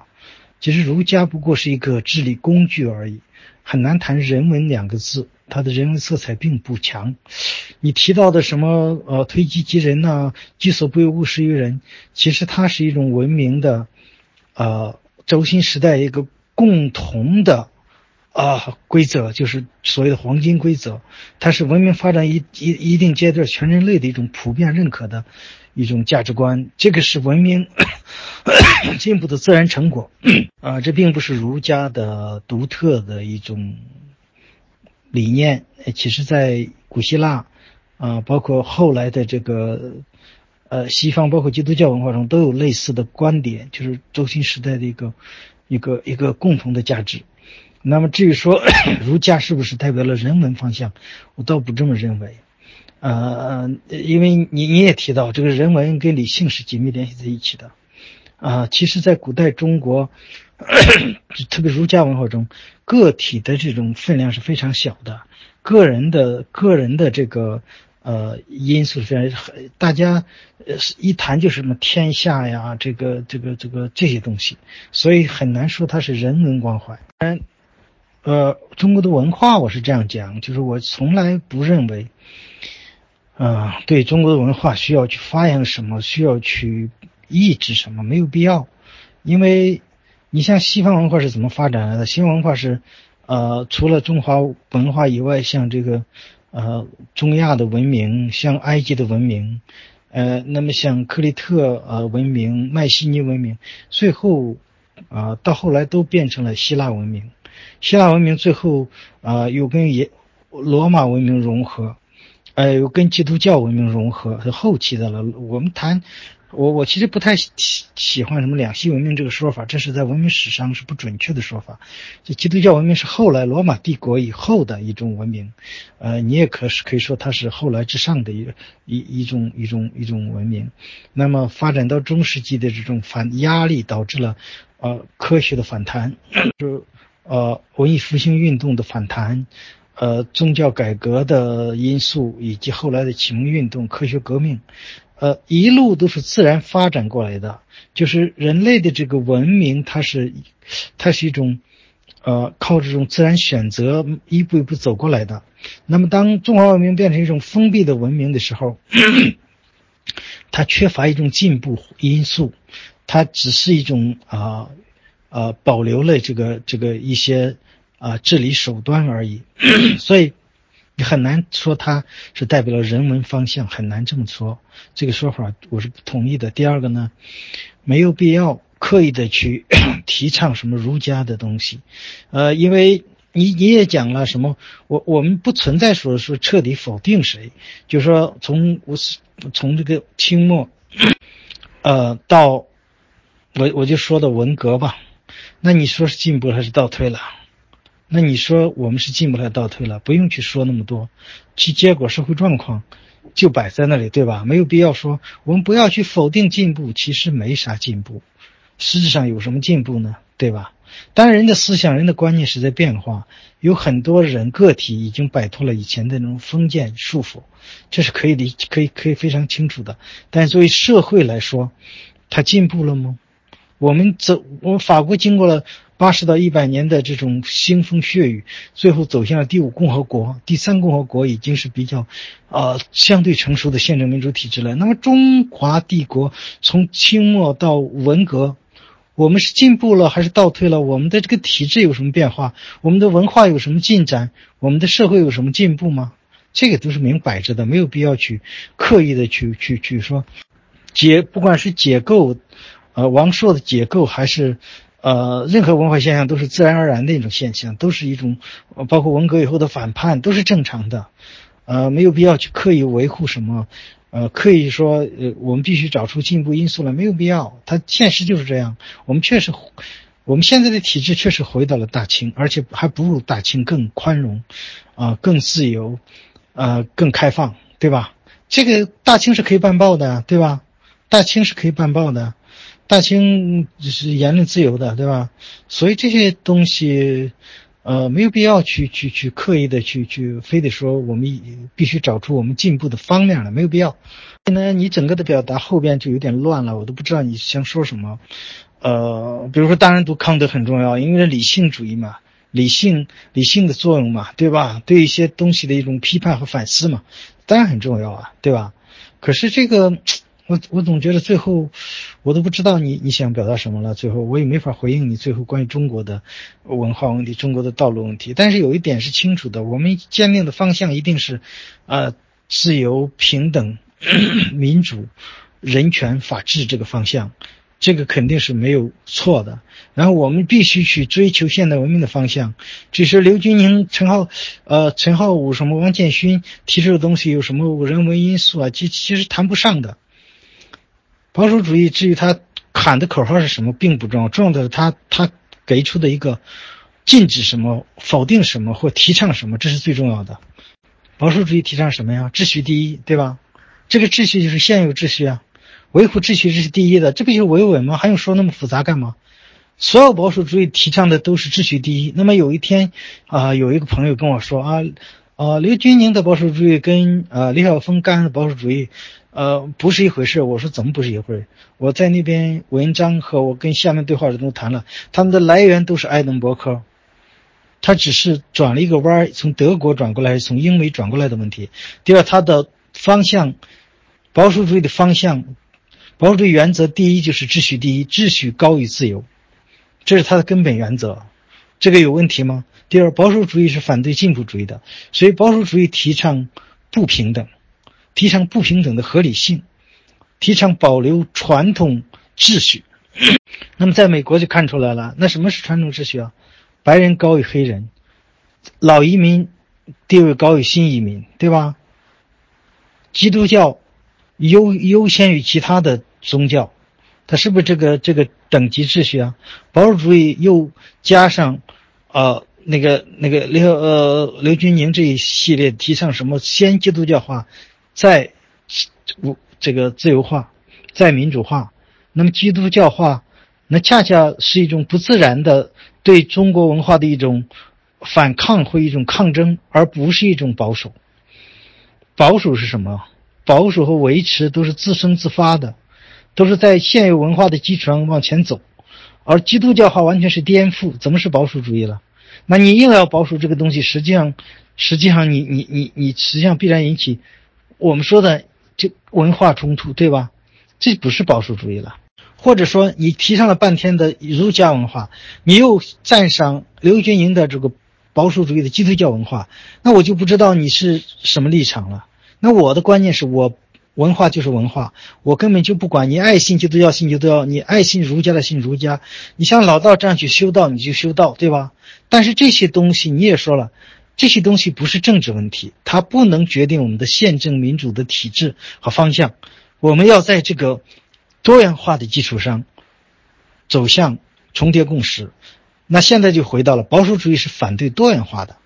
其实儒家不过是一个治理工具而已。很难谈人文两个字，它的人文色彩并不强。你提到的什么呃推己及人呐，己所不欲，勿施于人，其实它是一种文明的，呃轴心时代一个共同的啊规则，就是所谓的黄金规则。它是文明发展一一一定阶段全人类的一种普遍认可的一种价值观。这个是文明 进步的自然成果。啊，这并不是儒家的独特的一种理念。其实，在古希腊啊，包括后来的这个呃西方，包括基督教文化中，都有类似的观点，就是轴心时代的一个一个一个共同的价值。那么，至于说 儒家是不是代表了人文方向，我倒不这么认为。呃，因为你你也提到，这个人文跟理性是紧密联系在一起的。啊，其实，在古代中国。特别儒家文化中，个体的这种分量是非常小的，个人的个人的这个呃因素非常，大家呃一谈就是什么天下呀，这个这个这个这些东西，所以很难说它是人文关怀。嗯，呃，中国的文化我是这样讲，就是我从来不认为，啊，对中国的文化需要去发扬什么，需要去抑制什么，没有必要，因为。你像西方文化是怎么发展来的？西方文化是，呃，除了中华文化以外，像这个，呃，中亚的文明，像埃及的文明，呃，那么像克里特呃文明、迈锡尼文明，最后，啊，到后来都变成了希腊文明。希腊文明最后，啊，又跟也罗马文明融合，呃，又跟基督教文明融合，是后期的了。我们谈。我我其实不太喜喜欢什么两系文明这个说法，这是在文明史上是不准确的说法。就基督教文明是后来罗马帝国以后的一种文明，呃，你也可是可以说它是后来之上的一一一种一种一种文明。那么发展到中世纪的这种反压力，导致了呃科学的反弹，就呃文艺复兴运动的反弹，呃宗教改革的因素，以及后来的启蒙运动、科学革命。呃，一路都是自然发展过来的，就是人类的这个文明，它是，它是一种，呃，靠这种自然选择一步一步走过来的。那么，当中华文明变成一种封闭的文明的时候，它缺乏一种进步因素，它只是一种啊呃保留了这个这个一些啊治理手段而已。所以，你很难说它是代表了人文方向，很难这么说。这个说法我是不同意的。第二个呢，没有必要。刻意的去 提倡什么儒家的东西，呃，因为你你也讲了什么，我我们不存在说说彻底否定谁，就是说从我是从这个清末，呃，到我我就说的文革吧，那你说是进步还是倒退了？那你说我们是进步还是倒退了？不用去说那么多，其结果社会状况就摆在那里，对吧？没有必要说我们不要去否定进步，其实没啥进步。实质上有什么进步呢？对吧？当，人的思想、人的观念是在变化，有很多人个体已经摆脱了以前的那种封建束缚，这是可以理、可以可以非常清楚的。但作为社会来说，它进步了吗？我们走，我们法国经过了八十到一百年的这种腥风血雨，最后走向了第五共和国、第三共和国，已经是比较，呃，相对成熟的宪政民主体制了。那么，中华帝国从清末到文革。我们是进步了还是倒退了？我们的这个体制有什么变化？我们的文化有什么进展？我们的社会有什么进步吗？这个都是明摆着的，没有必要去刻意的去去去说解，不管是解构，呃，王朔的解构，还是呃，任何文化现象都是自然而然的一种现象，都是一种，包括文革以后的反叛都是正常的，呃，没有必要去刻意维护什么。呃，刻意说，呃，我们必须找出进步因素来，没有必要。它现实就是这样。我们确实，我们现在的体制确实回到了大清，而且还不如大清更宽容，啊，更自由，呃，更开放，对吧？这个大清是可以办报的，对吧？大清是可以办报的，大清是言论自由的，对吧？所以这些东西。呃，没有必要去去去刻意的去去，非得说我们必须找出我们进步的方面来，没有必要。现在，你整个的表达后边就有点乱了，我都不知道你想说什么。呃，比如说，当然读康德很重要，因为理性主义嘛，理性理性的作用嘛，对吧？对一些东西的一种批判和反思嘛，当然很重要啊，对吧？可是这个。我我总觉得最后，我都不知道你你想表达什么了。最后我也没法回应你最后关于中国的文化问题、中国的道路问题。但是有一点是清楚的，我们坚定的方向一定是，呃，自由、平等、民主、人权、法治这个方向，这个肯定是没有错的。然后我们必须去追求现代文明的方向。只是刘军宁、陈浩、呃陈浩武什么王建勋提出的东西有什么人为因素啊？其其实谈不上的。保守主义至于他喊的口号是什么并不重要，重要的是他他给出的一个禁止什么、否定什么或提倡什么，这是最重要的。保守主义提倡什么呀？秩序第一，对吧？这个秩序就是现有秩序啊，维护秩序这是第一的，这不就是维稳吗？还用说那么复杂干嘛？所有保守主义提倡的都是秩序第一。那么有一天啊，有一个朋友跟我说啊，啊，刘军宁的保守主义跟啊李晓峰干的保守主义。呃，不是一回事。我说怎么不是一回事？我在那边文章和我跟下面对话人都谈了，他们的来源都是爱登伯克，他只是转了一个弯儿，从德国转过来，从英美转过来的问题。第二，他的方向，保守主义的方向，保守主义原则第一就是秩序第一，秩序高于自由，这是他的根本原则。这个有问题吗？第二，保守主义是反对进步主义的，所以保守主义提倡不平等。提倡不平等的合理性，提倡保留传统秩序。那么，在美国就看出来了，那什么是传统秩序啊？白人高于黑人，老移民地位高于新移民，对吧？基督教优优先于其他的宗教，它是不是这个这个等级秩序啊？保守主义又加上，呃，那个那个刘呃刘军宁这一系列提倡什么先基督教化？在，无这个自由化，在民主化，那么基督教化，那恰恰是一种不自然的对中国文化的一种反抗或一种抗争，而不是一种保守。保守是什么？保守和维持都是自生自发的，都是在现有文化的基础上往前走，而基督教化完全是颠覆。怎么是保守主义了？那你硬要保守这个东西，实际上，实际上你你你你实际上必然引起我们说的这文化冲突，对吧？这不是保守主义了。或者说你提倡了半天的儒家文化，你又赞赏刘军营的这个保守主义的基督教文化，那我就不知道你是什么立场了。那我的观念是我文化就是文化，我根本就不管你爱信基督教信基督教，你爱信儒家的信儒家，你像老道这样去修道你就修道，对吧？但是这些东西你也说了，这些东西不是政治问题，它不能决定我们的宪政民主的体制和方向。我们要在这个。多元化的基础上走向重叠共识，那现在就回到了保守主义是反对多元化的，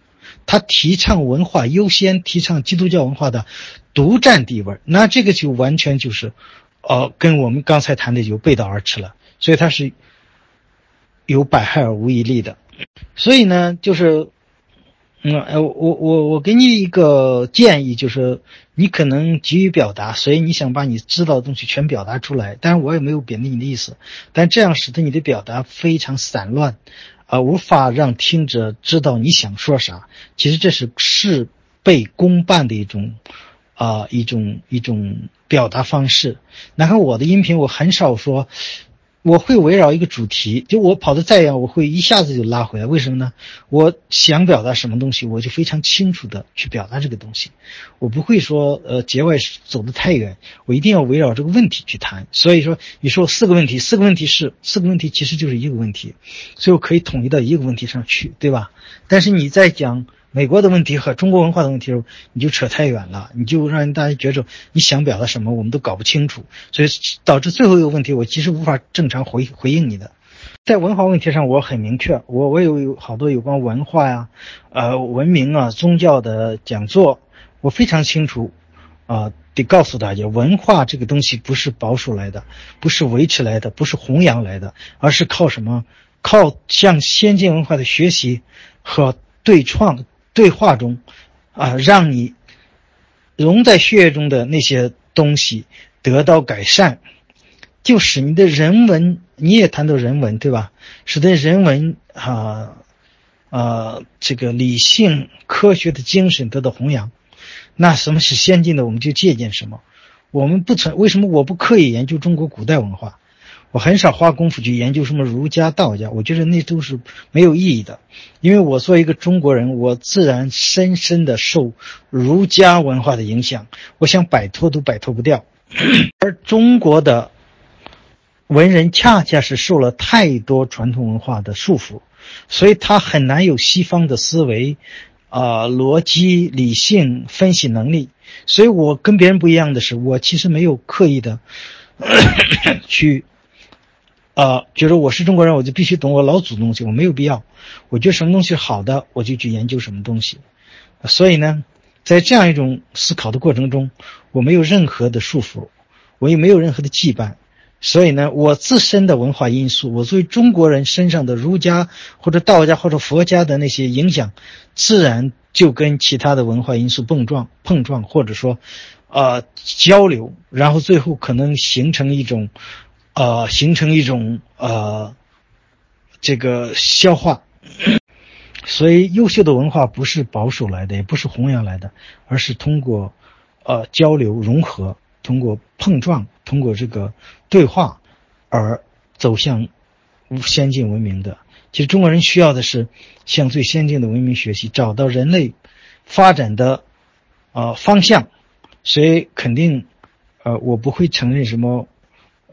他提倡文化优先，提倡基督教文化的独占地位，那这个就完全就是，呃，跟我们刚才谈的就背道而驰了，所以它是有百害而无一利的，所以呢，就是。嗯，呃，我我我给你一个建议，就是你可能急于表达，所以你想把你知道的东西全表达出来，但是我也没有贬低你的意思，但这样使得你的表达非常散乱，啊，无法让听者知道你想说啥。其实这是事倍功半的一种，啊，一种一种表达方式。哪看我的音频，我很少说。我会围绕一个主题，就我跑得再远，我会一下子就拉回来。为什么呢？我想表达什么东西，我就非常清楚的去表达这个东西。我不会说，呃，节外走得太远，我一定要围绕这个问题去谈。所以说，你说四个问题，四个问题是四个问题，其实就是一个问题，所以我可以统一到一个问题上去，对吧？但是你在讲。美国的问题和中国文化的问题，你就扯太远了，你就让大家觉着你想表达什么，我们都搞不清楚，所以导致最后一个问题，我其实无法正常回回应你的。在文化问题上，我很明确，我我有有好多有关文化呀、呃文明啊、宗教的讲座，我非常清楚，啊，得告诉大家，文化这个东西不是保守来的，不是维持来的，不是弘扬来的，而是靠什么？靠向先进文化的学习和对创。对话中，啊，让你融在血液中的那些东西得到改善，就使你的人文，你也谈到人文，对吧？使得人文啊，啊，这个理性科学的精神得到弘扬。那什么是先进的，我们就借鉴什么。我们不存为什么我不刻意研究中国古代文化？我很少花功夫去研究什么儒家、道家，我觉得那都是没有意义的，因为我作为一个中国人，我自然深深的受儒家文化的影响，我想摆脱都摆脱不掉。而中国的文人恰恰是受了太多传统文化的束缚，所以他很难有西方的思维，啊，逻辑、理性分析能力。所以我跟别人不一样的是，我其实没有刻意的 去。呃，觉得我是中国人，我就必须懂我老祖东西，我没有必要。我觉得什么东西好的，我就去研究什么东西。所以呢，在这样一种思考的过程中，我没有任何的束缚，我也没有任何的羁绊。所以呢，我自身的文化因素，我作为中国人身上的儒家或者道家或者佛家的那些影响，自然就跟其他的文化因素碰撞、碰撞，或者说，呃，交流，然后最后可能形成一种。呃，形成一种呃，这个消化。所以，优秀的文化不是保守来的，也不是弘扬来的，而是通过呃交流融合，通过碰撞，通过这个对话而走向先进文明的。其实，中国人需要的是向最先进的文明学习，找到人类发展的呃方向。所以，肯定呃，我不会承认什么。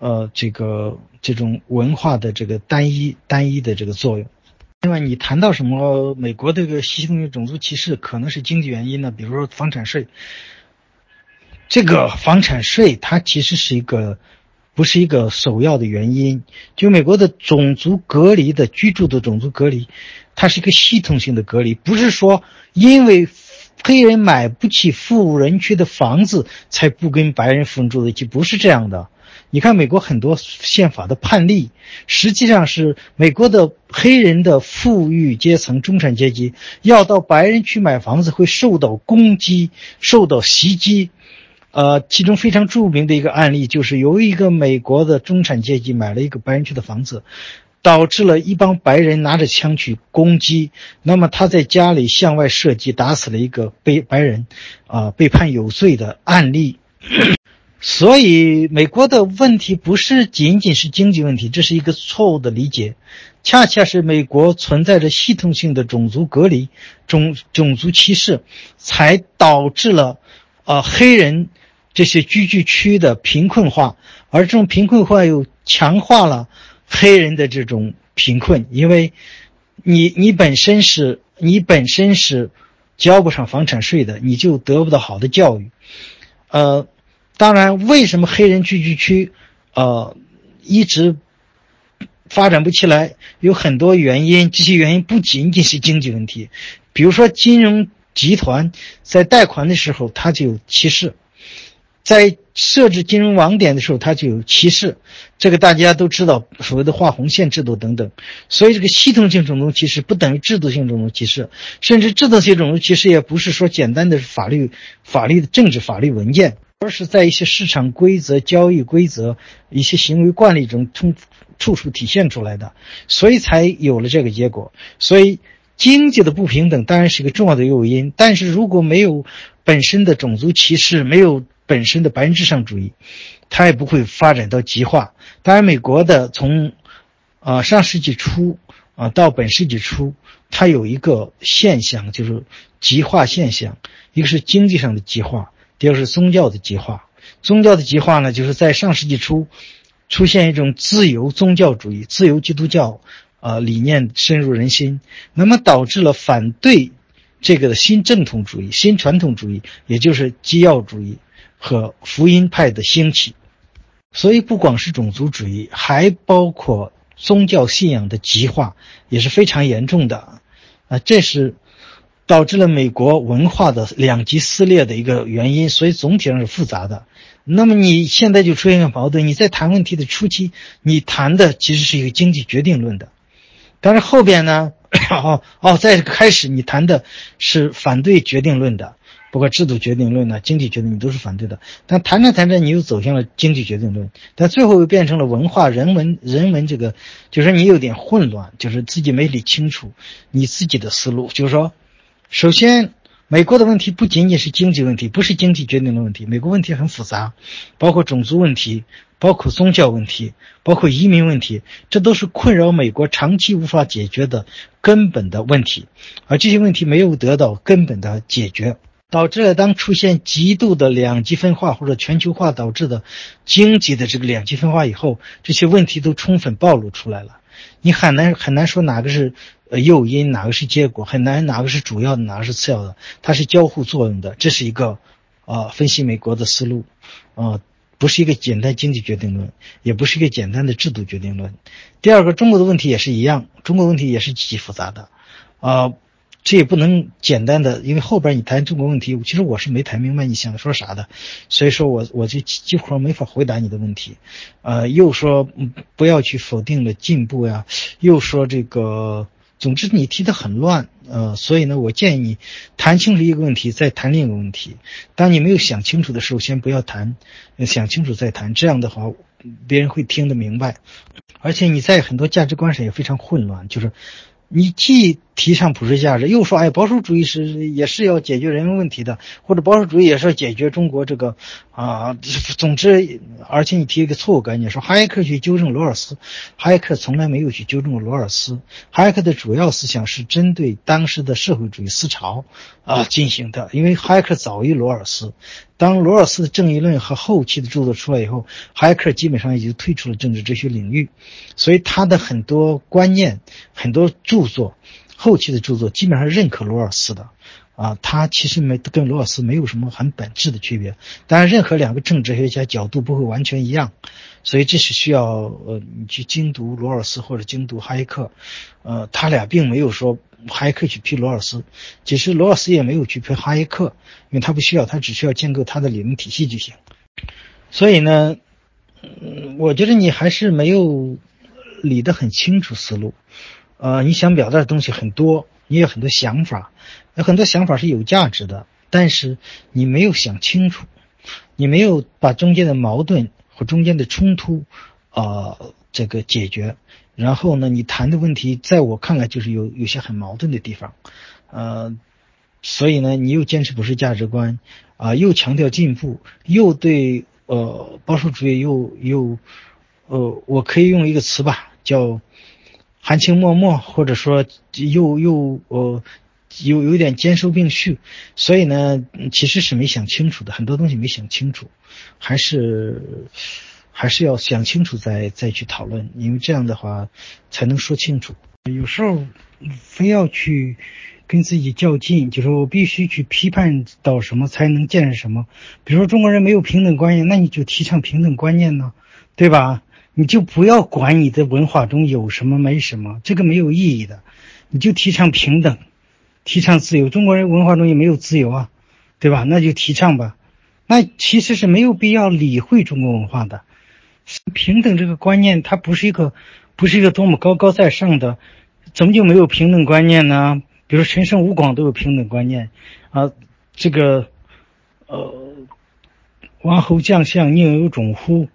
呃，这个这种文化的这个单一单一的这个作用。另外，你谈到什么美国这个系统性种族歧视，可能是经济原因呢？比如说房产税。这个房产税它其实是一个不是一个首要的原因。就美国的种族隔离的居住的种族隔离，它是一个系统性的隔离，不是说因为黑人买不起富人区的房子才不跟白人富人住在一起，不是这样的。你看，美国很多宪法的判例，实际上是美国的黑人的富裕阶层、中产阶级要到白人区买房子，会受到攻击、受到袭击，呃，其中非常著名的一个案例就是有一个美国的中产阶级买了一个白人区的房子，导致了一帮白人拿着枪去攻击，那么他在家里向外射击，打死了一个被白人，啊，被判有罪的案例。所以，美国的问题不是仅仅是经济问题，这是一个错误的理解。恰恰是美国存在着系统性的种族隔离、种种族歧视，才导致了，呃，黑人这些居住区的贫困化，而这种贫困化又强化了黑人的这种贫困，因为，你你本身是你本身是交不上房产税的，你就得不到好的教育，呃。当然，为什么黑人聚居区，呃，一直发展不起来？有很多原因，这些原因不仅仅是经济问题。比如说，金融集团在贷款的时候，它就有歧视；在设置金融网点的时候，它就有歧视。这个大家都知道，所谓的画红线制度等等。所以，这个系统性种族歧视不等于制度性种族歧视，甚至制度性种族歧视也不是说简单的法律、法律的政治法律文件。而是在一些市场规则、交易规则、一些行为惯例中从处处体现出来的，所以才有了这个结果。所以，经济的不平等当然是一个重要的诱因，但是如果没有本身的种族歧视，没有本身的白人至上主义，它也不会发展到极化。当然，美国的从啊上世纪初啊到本世纪初，它有一个现象就是极化现象，一个是经济上的极化。第二是宗教的极化，宗教的极化呢，就是在上世纪初，出现一种自由宗教主义、自由基督教，呃，理念深入人心，那么导致了反对这个新正统主义、新传统主义，也就是基要主义和福音派的兴起。所以，不光是种族主义，还包括宗教信仰的极化，也是非常严重的。啊，这是。导致了美国文化的两极撕裂的一个原因，所以总体上是复杂的。那么你现在就出现一个矛盾，你在谈问题的初期，你谈的其实是一个经济决定论的，但是后边呢，哦哦，在开始你谈的是反对决定论的，包括制度决定论呢，经济决定你都是反对的。但谈着谈着，你又走向了经济决定论，但最后又变成了文化人文人文这个，就是你有点混乱，就是自己没理清楚你自己的思路，就是说。首先，美国的问题不仅仅是经济问题，不是经济决定的问题。美国问题很复杂，包括种族问题，包括宗教问题，包括移民问题，这都是困扰美国长期无法解决的根本的问题。而这些问题没有得到根本的解决，导致了当出现极度的两极分化或者全球化导致的经济的这个两极分化以后，这些问题都充分暴露出来了。你很难很难说哪个是。呃，诱因哪个是结果很难，哪个是主要的，哪个是次要的，它是交互作用的，这是一个，呃，分析美国的思路，啊，不是一个简单经济决定论，也不是一个简单的制度决定论。第二个，中国的问题也是一样，中国问题也是极其复杂的，啊，这也不能简单的，因为后边你谈中国问题，其实我是没谈明白你想说啥的，所以说我我就几乎没法回答你的问题，呃，又说不要去否定了进步呀，又说这个。总之，你提的很乱，呃，所以呢，我建议你谈清楚一个问题，再谈另一个问题。当你没有想清楚的时候，先不要谈，想清楚再谈。这样的话，别人会听得明白。而且你在很多价值观上也非常混乱，就是。你既提倡普世价值，又说哎，保守主义是也是要解决人文问题的，或者保守主义也是要解决中国这个啊，总之，而且你提一个错误概念，说哈耶克去纠正罗尔斯，哈耶克从来没有去纠正过罗尔斯，哈耶克的主要思想是针对当时的社会主义思潮啊进行的，因为哈耶克早于罗尔斯。当罗尔斯的正义论和后期的著作出来以后，哈耶克基本上已经退出了政治哲学领域，所以他的很多观念、很多著作，后期的著作基本上认可罗尔斯的，啊，他其实没跟罗尔斯没有什么很本质的区别。当然，任何两个政治学家角度不会完全一样，所以这是需要呃你去精读罗尔斯或者精读哈耶克，呃，他俩并没有说。哈耶克去批罗尔斯，其实罗尔斯也没有去批哈耶克，因为他不需要，他只需要建构他的理论体系就行。所以呢，嗯，我觉得你还是没有理得很清楚思路。呃，你想表达的东西很多，你有很多想法，有很多想法是有价值的，但是你没有想清楚。你没有把中间的矛盾和中间的冲突，啊，这个解决。然后呢，你谈的问题，在我看来就是有有些很矛盾的地方，呃，所以呢，你又坚持普世价值观，啊，又强调进步，又对呃保守主义又又，呃，我可以用一个词吧，叫含情脉脉，或者说又又呃有有点兼收并蓄，所以呢，其实是没想清楚的，很多东西没想清楚，还是。还是要想清楚再再去讨论，因为这样的话才能说清楚。有时候非要去跟自己较劲，就是我必须去批判到什么才能见识什么。比如说中国人没有平等观念，那你就提倡平等观念呢，对吧？你就不要管你的文化中有什么没什么，这个没有意义的。你就提倡平等，提倡自由。中国人文化中也没有自由啊，对吧？那就提倡吧。那其实是没有必要理会中国文化的。平等这个观念，它不是一个，不是一个多么高高在上的，怎么就没有平等观念呢？比如陈胜吴广都有平等观念，啊，这个，呃，王侯将相宁有种乎？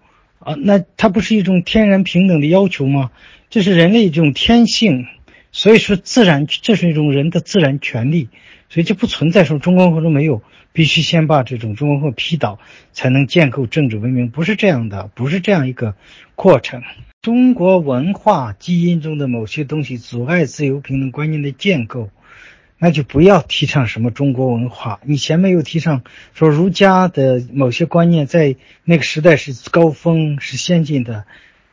啊，那它不是一种天然平等的要求吗？这是人类一种天性，所以说自然，这是一种人的自然权利，所以就不存在说中国或者没有。必须先把这种中国文化批倒，才能建构政治文明，不是这样的，不是这样一个过程。中国文化基因中的某些东西阻碍自由平等观念的建构，那就不要提倡什么中国文化。你前面又提倡说儒家的某些观念在那个时代是高峰、是先进的，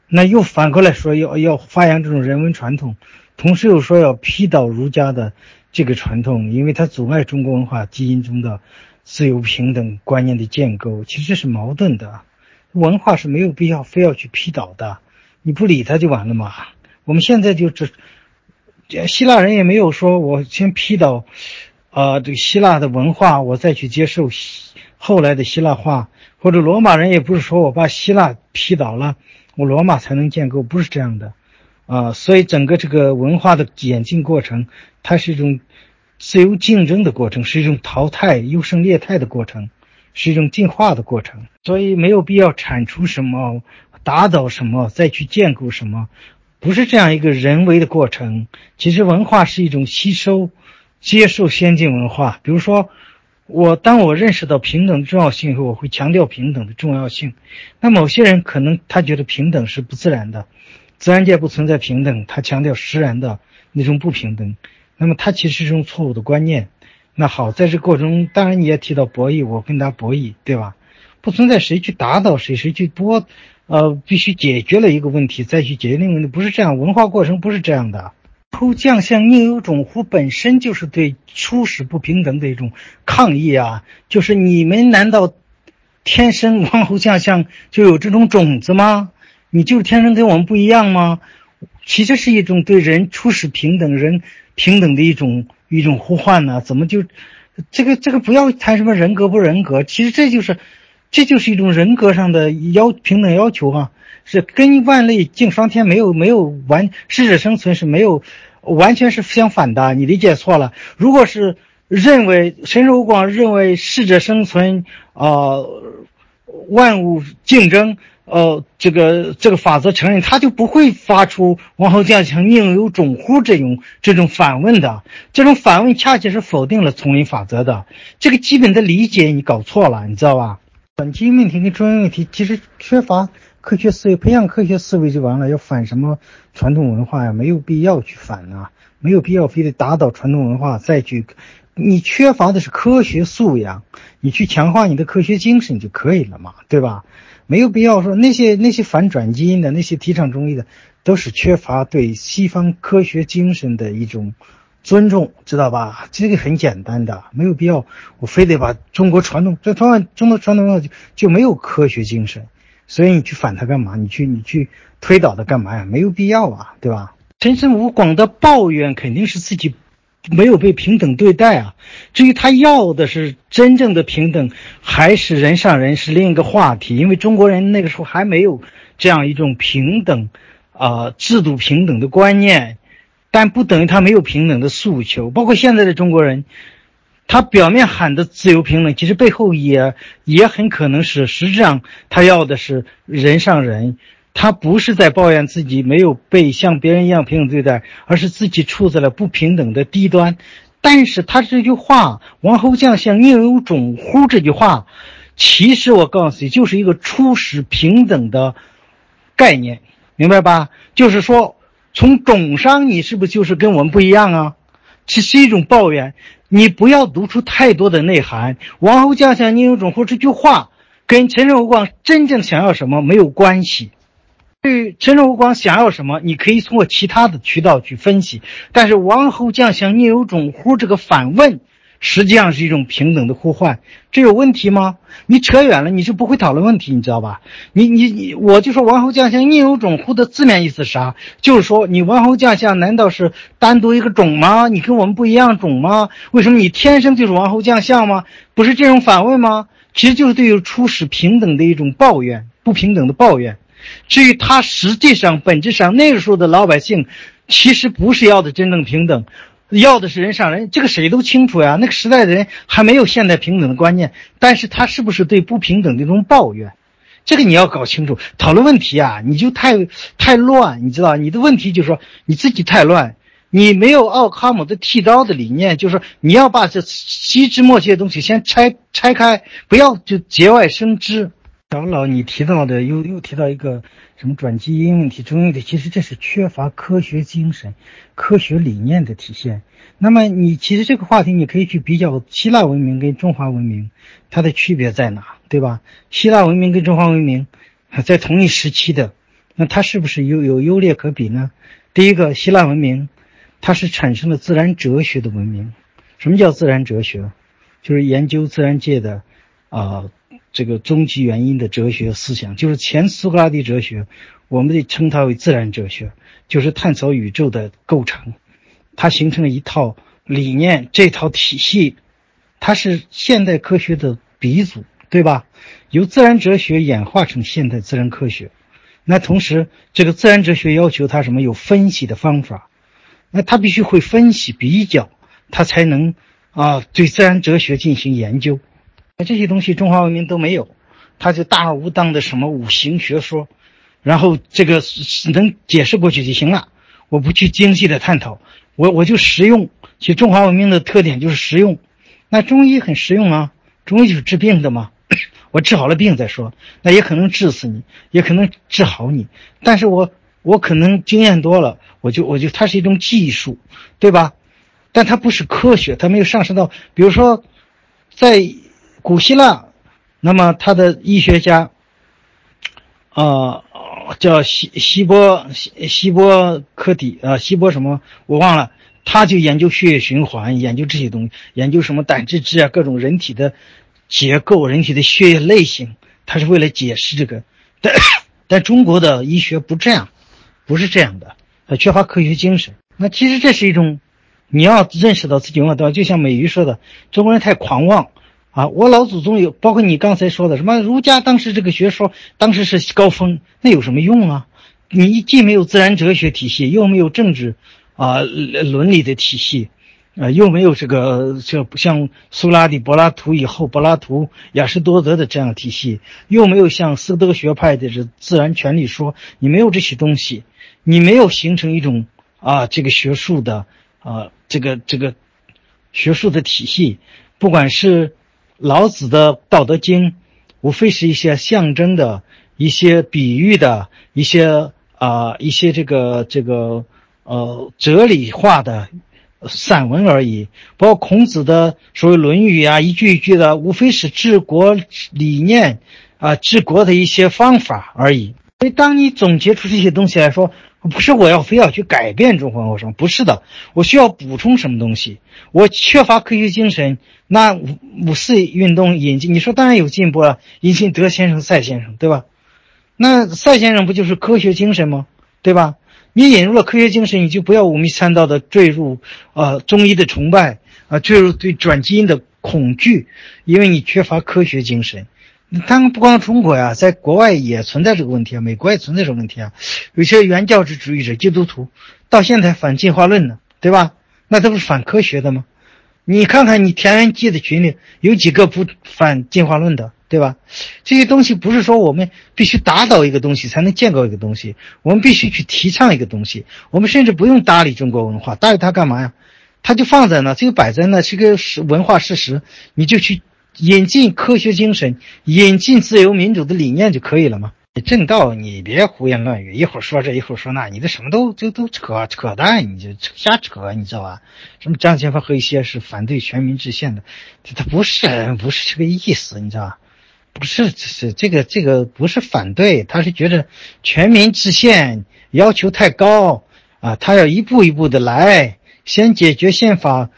那又反过来说要要发扬这种人文传统，同时又说要批倒儒家的这个传统，因为它阻碍中国文化基因中的。自由平等观念的建构其实是矛盾的，文化是没有必要非要去批倒的，你不理他就完了嘛。我们现在就这，希腊人也没有说我先批倒，啊，这个希腊的文化，我再去接受后来的希腊化，或者罗马人也不是说我把希腊批倒了，我罗马才能建构，不是这样的，啊，所以整个这个文化的演进过程，它是一种。自由竞争的过程是一种淘汰优胜劣汰的过程，是一种进化的过程，所以没有必要铲除什么、打倒什么、再去建构什么，不是这样一个人为的过程。其实文化是一种吸收、接受先进文化。比如说，我当我认识到平等的重要性以后，我会强调平等的重要性。那某些人可能他觉得平等是不自然的，自然界不存在平等，他强调实然的那种不平等。那么他其实是一种错误的观念。那好，在这过程中，当然你也提到博弈，我跟他博弈，对吧？不存在谁去打倒谁，谁去多，呃，必须解决了一个问题再去解决另一个问题，不是这样。文化过程不是这样的。后将相宁有种乎？本身就是对初始不平等的一种抗议啊！就是你们难道天生王侯将相就有这种种子吗？你就是天生跟我们不一样吗？其实是一种对人初始平等人。平等的一种一种呼唤呢？怎么就这个这个不要谈什么人格不人格？其实这就是这就是一种人格上的要平等要求啊，是跟万类敬双天没有没有完适者生存是没有完全是相反的。你理解错了。如果是认为神守广认为适者生存啊，万物竞争。呃，这个这个法则承认，他就不会发出“王侯将相宁有种乎”这种这种反问的。这种反问恰恰是否定了丛林法则的。这个基本的理解你搞错了，你知道吧？本基因问题跟中央问题其实缺乏科学思维，培养科学思维就完了。要反什么传统文化呀？没有必要去反啊，没有必要非得打倒传统文化再去。你缺乏的是科学素养，你去强化你的科学精神就可以了嘛，对吧？没有必要说那些那些反转基因的那些提倡中医的，都是缺乏对西方科学精神的一种尊重，知道吧？这个很简单的，没有必要我非得把中国传统这传中国传统文化就就没有科学精神，所以你去反它干嘛？你去你去推倒它干嘛呀？没有必要啊，对吧？陈胜吴广的抱怨肯定是自己。没有被平等对待啊！至于他要的是真正的平等，还是人上人，是另一个话题。因为中国人那个时候还没有这样一种平等，啊，制度平等的观念，但不等于他没有平等的诉求。包括现在的中国人，他表面喊的自由平等，其实背后也也很可能是实质上他要的是人上人，他不是在抱怨自己没有被像别人一样平等对待，而是自己处在了不平等的低端。但是他这句话“王侯将相宁有种乎”这句话，其实我告诉你，就是一个初始平等的概念，明白吧？就是说，从种上你是不是就是跟我们不一样啊？这是一种抱怨。你不要读出太多的内涵。王侯将相宁有种乎这句话，跟陈胜吴广真正想要什么没有关系。对于陈胜吴广想要什么，你可以通过其他的渠道去分析。但是王侯将相宁有种乎这个反问，实际上是一种平等的呼唤。这有问题吗？你扯远了，你是不会讨论问题，你知道吧？你你你，我就说王侯将相宁有种乎的字面意思啥？就是说你王侯将相难道是单独一个种吗？你跟我们不一样种吗？为什么你天生就是王侯将相吗？不是这种反问吗？其实就是对于初始平等的一种抱怨，不平等的抱怨。至于他实际上本质上那个时候的老百姓，其实不是要的真正平等。要的是人上人，这个谁都清楚呀。那个时代的人还没有现代平等的观念，但是他是不是对不平等的一种抱怨？这个你要搞清楚。讨论问题啊，你就太太乱，你知道？你的问题就是说你自己太乱，你没有奥卡姆的剃刀的理念，就是说你要把这细枝末节的东西先拆拆开，不要就节外生枝。长老，你提到的又又提到一个什么转基因问题、中医的，其实这是缺乏科学精神、科学理念的体现。那么你其实这个话题你可以去比较希腊文明跟中华文明，它的区别在哪，对吧？希腊文明跟中华文明在同一时期的，那它是不是有有优劣可比呢？第一个，希腊文明它是产生了自然哲学的文明。什么叫自然哲学？就是研究自然界的啊。这个终极原因的哲学思想，就是前苏格拉底哲学，我们得称它为自然哲学，就是探索宇宙的构成，它形成了一套理念，这套体系，它是现代科学的鼻祖，对吧？由自然哲学演化成现代自然科学，那同时，这个自然哲学要求它什么？有分析的方法，那它必须会分析比较，它才能啊对自然哲学进行研究。这些东西中华文明都没有，他就大而无当的什么五行学说，然后这个能解释过去就行了，我不去精细的探讨，我我就实用。其实中华文明的特点就是实用，那中医很实用啊，中医就是治病的嘛，我治好了病再说，那也可能治死你，也可能治好你，但是我我可能经验多了，我就我就它是一种技术，对吧？但它不是科学，它没有上升到，比如说在。古希腊，那么他的医学家，啊，叫希希波希希波科底啊，希波什么我忘了，他就研究血液循环，研究这些东西，研究什么胆汁质啊，各种人体的结构、人体的血液类型，他是为了解释这个。但 但中国的医学不这样，不是这样的，他缺乏科学精神。那其实这是一种，你要认识到自己文化对吧？就像美鱼说的，中国人太狂妄。啊，我老祖宗有，包括你刚才说的什么儒家，当时这个学说当时是高峰，那有什么用啊？你既没有自然哲学体系，又没有政治啊伦理的体系，啊，又没有这个像像苏拉底、柏拉图以后柏拉图、亚士多德的这样体系，又没有像斯德学派的这自然权利说，你没有这些东西，你没有形成一种啊这个学术的啊这个这个学术的体系，不管是。老子的《道德经》，无非是一些象征的、一些比喻的、一些啊、一些这个这个呃哲理化的散文而已。包括孔子的所谓《论语》啊，一句一句的，无非是治国理念啊、治国的一些方法而已。所以，当你总结出这些东西来说，不是我要非要去改变中华文化，不是的，我需要补充什么东西？我缺乏科学精神。那五五四运动引进，你说当然有进步了，引进德先生、赛先生，对吧？那赛先生不就是科学精神吗？对吧？你引入了科学精神，你就不要五迷三道的坠入呃中医的崇拜啊，坠入对转基因的恐惧，因为你缺乏科学精神。当然不光中国呀，在国外也存在这个问题啊，美国也存在这个问题啊。有些原教旨主义者、基督徒到现在反进化论呢，对吧？那这不是反科学的吗？你看看你田园记的群里有几个不反进化论的，对吧？这些东西不是说我们必须打倒一个东西才能建构一个东西，我们必须去提倡一个东西。我们甚至不用搭理中国文化，搭理它干嘛呀？它就放在那，这个摆在那是个文化事实，你就去引进科学精神，引进自由民主的理念就可以了嘛。正道，你别胡言乱语，一会儿说这，一会儿说那，你这什么都就都扯扯淡，你就瞎扯，你知道吧？什么张千帆和一些是反对全民制宪的，他他不是不是这个意思，你知道吧？不是，这是这个这个不是反对，他是觉得全民制宪要求太高啊，他要一步一步的来，先解决宪法。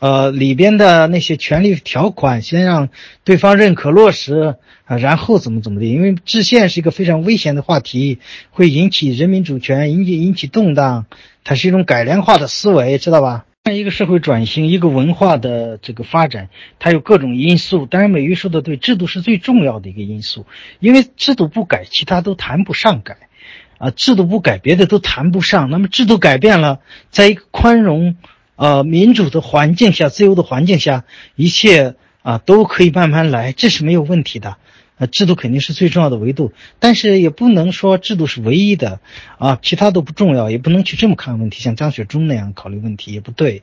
呃，里边的那些权利条款，先让对方认可落实啊，然后怎么怎么的？因为制宪是一个非常危险的话题，会引起人民主权，引起引起动荡。它是一种改良化的思维，知道吧？一个社会转型，一个文化的这个发展，它有各种因素。当然，美玉说的对，制度是最重要的一个因素，因为制度不改，其他都谈不上改。啊，制度不改，别的都谈不上。那么制度改变了，在一个宽容。呃，民主的环境下，自由的环境下，一切啊都可以慢慢来，这是没有问题的。呃，制度肯定是最重要的维度，但是也不能说制度是唯一的啊，其他都不重要，也不能去这么看问题，像张雪忠那样考虑问题也不对。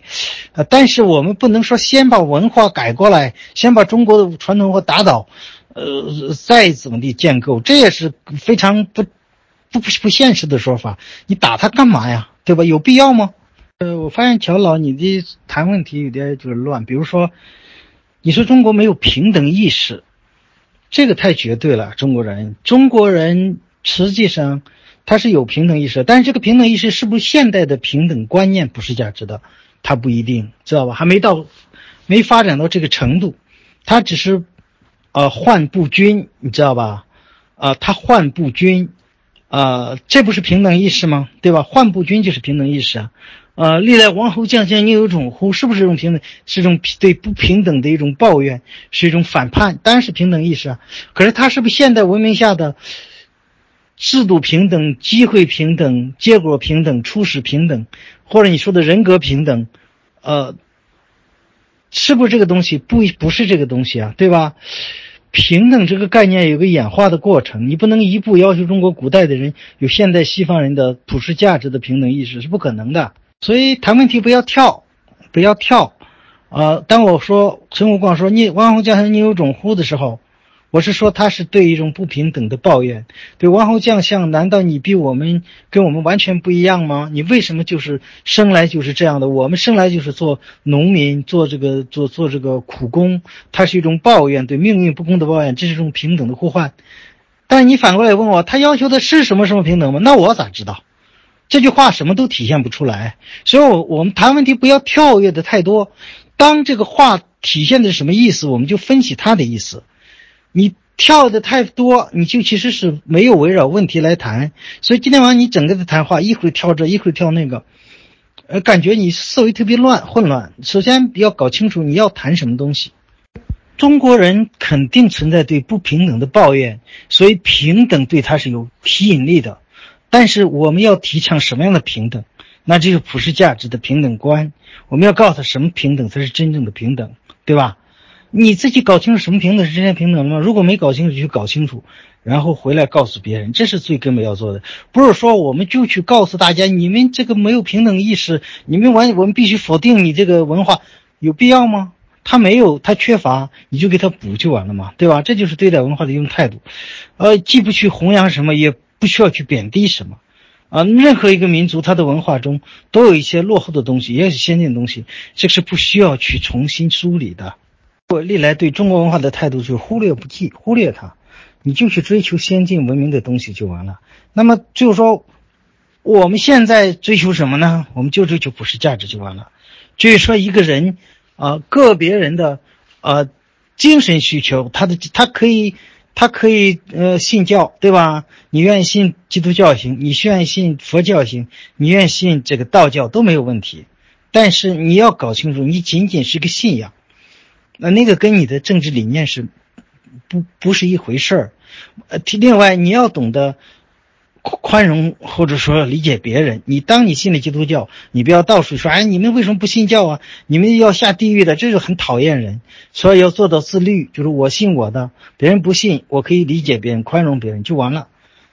呃，但是我们不能说先把文化改过来，先把中国的传统文化打倒，呃，再怎么地建构，这也是非常不不不不现实的说法。你打他干嘛呀？对吧？有必要吗？呃，我发现乔老你的谈问题有点就是乱。比如说，你说中国没有平等意识，这个太绝对了。中国人，中国人实际上他是有平等意识，但是这个平等意识是不是现代的平等观念不是价值的，他不一定知道吧？还没到，没发展到这个程度，他只是，呃，患不均，你知道吧？啊，他患不均，啊，这不是平等意识吗？对吧？患不均就是平等意识啊。呃，历来王侯将相宁有种乎？是不是这种平等？是一种对不平等的一种抱怨，是一种反叛。当然是平等意识啊。可是它是不是现代文明下的制度平等、机会平等、结果平等、初始平等，或者你说的人格平等？呃，是不是这个东西？不，不是这个东西啊，对吧？平等这个概念有个演化的过程，你不能一步要求中国古代的人有现代西方人的普世价值的平等意识，是不可能的。所以谈问题不要跳，不要跳，呃，当我说陈武光说你王侯将相宁有种乎的时候，我是说他是对一种不平等的抱怨。对王侯将相，难道你比我们跟我们完全不一样吗？你为什么就是生来就是这样的？我们生来就是做农民，做这个做做这个苦工，它是一种抱怨，对命运不公的抱怨，这是一种平等的呼唤。但你反过来问我，他要求的是什么什么平等吗？那我咋知道？这句话什么都体现不出来，所以，我我们谈问题不要跳跃的太多。当这个话体现的是什么意思，我们就分析它的意思。你跳的太多，你就其实是没有围绕问题来谈。所以今天晚上你整个的谈话，一会儿跳这，一会儿跳那个，呃，感觉你思维特别乱混乱。首先要搞清楚你要谈什么东西。中国人肯定存在对不平等的抱怨，所以平等对他是有吸引力的。但是我们要提倡什么样的平等？那就是普世价值的平等观。我们要告诉他什么平等才是真正的平等，对吧？你自己搞清楚什么平等是真正平等了吗？如果没搞清楚，就搞清楚，然后回来告诉别人，这是最根本要做的。不是说我们就去告诉大家，你们这个没有平等意识，你们完我们必须否定你这个文化，有必要吗？他没有，他缺乏，你就给他补就完了嘛，对吧？这就是对待文化的一种态度。呃，既不去弘扬什么，也。不需要去贬低什么，啊，任何一个民族，它的文化中都有一些落后的东西，也有先进的东西，这是不需要去重新梳理的。我历来对中国文化的态度就是忽略不计，忽略它，你就去追求先进文明的东西就完了。那么就是说，我们现在追求什么呢？我们就追求普世价值就完了。就是说，一个人啊，个别人的呃精神需求，他的他可以。他可以呃信教，对吧？你愿意信基督教行，你愿意信佛教行，你愿意信这个道教都没有问题。但是你要搞清楚，你仅仅是个信仰，那那个跟你的政治理念是不不是一回事儿。呃，另外你要懂得宽容或者说理解别人。你当你信了基督教，你不要到处说，哎，你们为什么不信教啊？你们要下地狱的，这是很讨厌人。所以要做到自律，就是我信我的，别人不信，我可以理解别人，宽容别人就完了。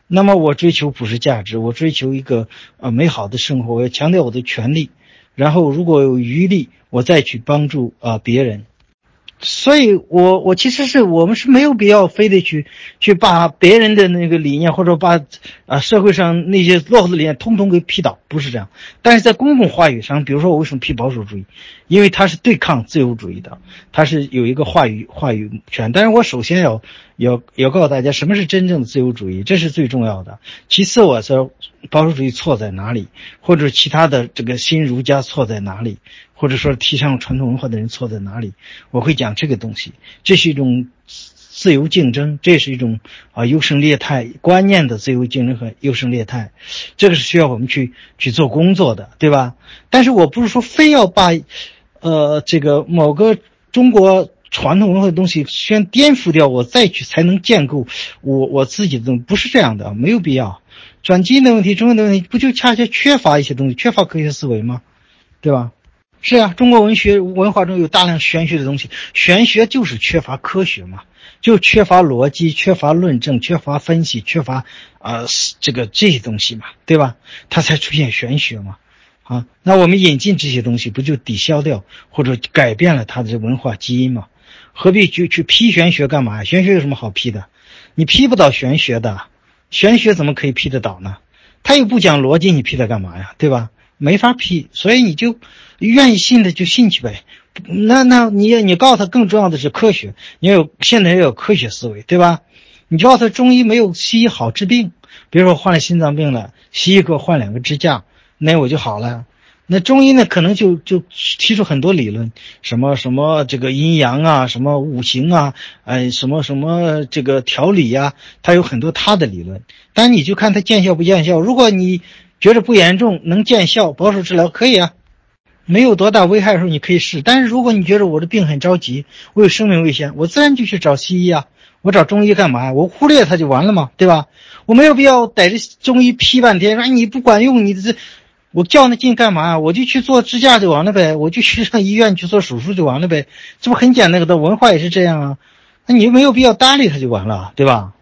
那么我追求普世价值，我追求一个呃美好的生活，我要强调我的权利，然后如果有余力，我再去帮助啊别人。所以，我我其实是我们是没有必要非得去去把别人的那个理念，或者把啊社会上那些落后的理念通通给批倒，不是这样。但是在公共话语上，比如说我为什么批保守主义，因为它是对抗自由主义的，它是有一个话语话语权。但是我首先要要要告诉大家什么是真正的自由主义，这是最重要的。其次，我说保守主义错在哪里，或者其他的这个新儒家错在哪里。或者说提倡传统文化的人错在哪里？我会讲这个东西，这是一种自由竞争，这是一种啊优胜劣汰观念的自由竞争和优胜劣汰，这个是需要我们去去做工作的，对吧？但是我不是说非要把呃这个某个中国传统文化的东西先颠覆掉，我再去才能建构我我自己的东西，不是这样的，没有必要。转基因的问题，中文的问题，不就恰恰缺乏一些东西，缺乏科学思维吗？对吧？是啊，中国文学文化中有大量玄学的东西，玄学就是缺乏科学嘛，就缺乏逻辑，缺乏论证，缺乏分析，缺乏啊这个这些东西嘛，对吧？它才出现玄学嘛，啊，那我们引进这些东西，不就抵消掉或者改变了它的文化基因嘛？何必去去批玄学干嘛呀？玄学有什么好批的？你批不倒玄学的，玄学怎么可以批得倒呢？他又不讲逻辑，你批它干嘛呀？对吧？没法批，所以你就愿意信的就信去呗。那那你你告诉他，更重要的是科学，你要有现在要有科学思维，对吧？你告诉他中医没有西医好治病，比如说患了心脏病了，西医给我换两个支架，那我就好了。那中医呢，可能就就提出很多理论，什么什么这个阴阳啊，什么五行啊，哎，什么什么这个调理呀，他有很多他的理论。但你就看他见效不见效。如果你觉着不严重，能见效，保守治疗可以啊，没有多大危害的时候你可以试。但是如果你觉得我的病很着急，我有生命危险，我自然就去找西医啊。我找中医干嘛呀？我忽略它就完了嘛，对吧？我没有必要逮着中医批半天，说你不管用，你这我较那劲干嘛呀？我就去做支架就完了呗，我就去上医院去做手术就完了呗，这不很简单的？文化也是这样啊，那你没有必要搭理他就完了，对吧？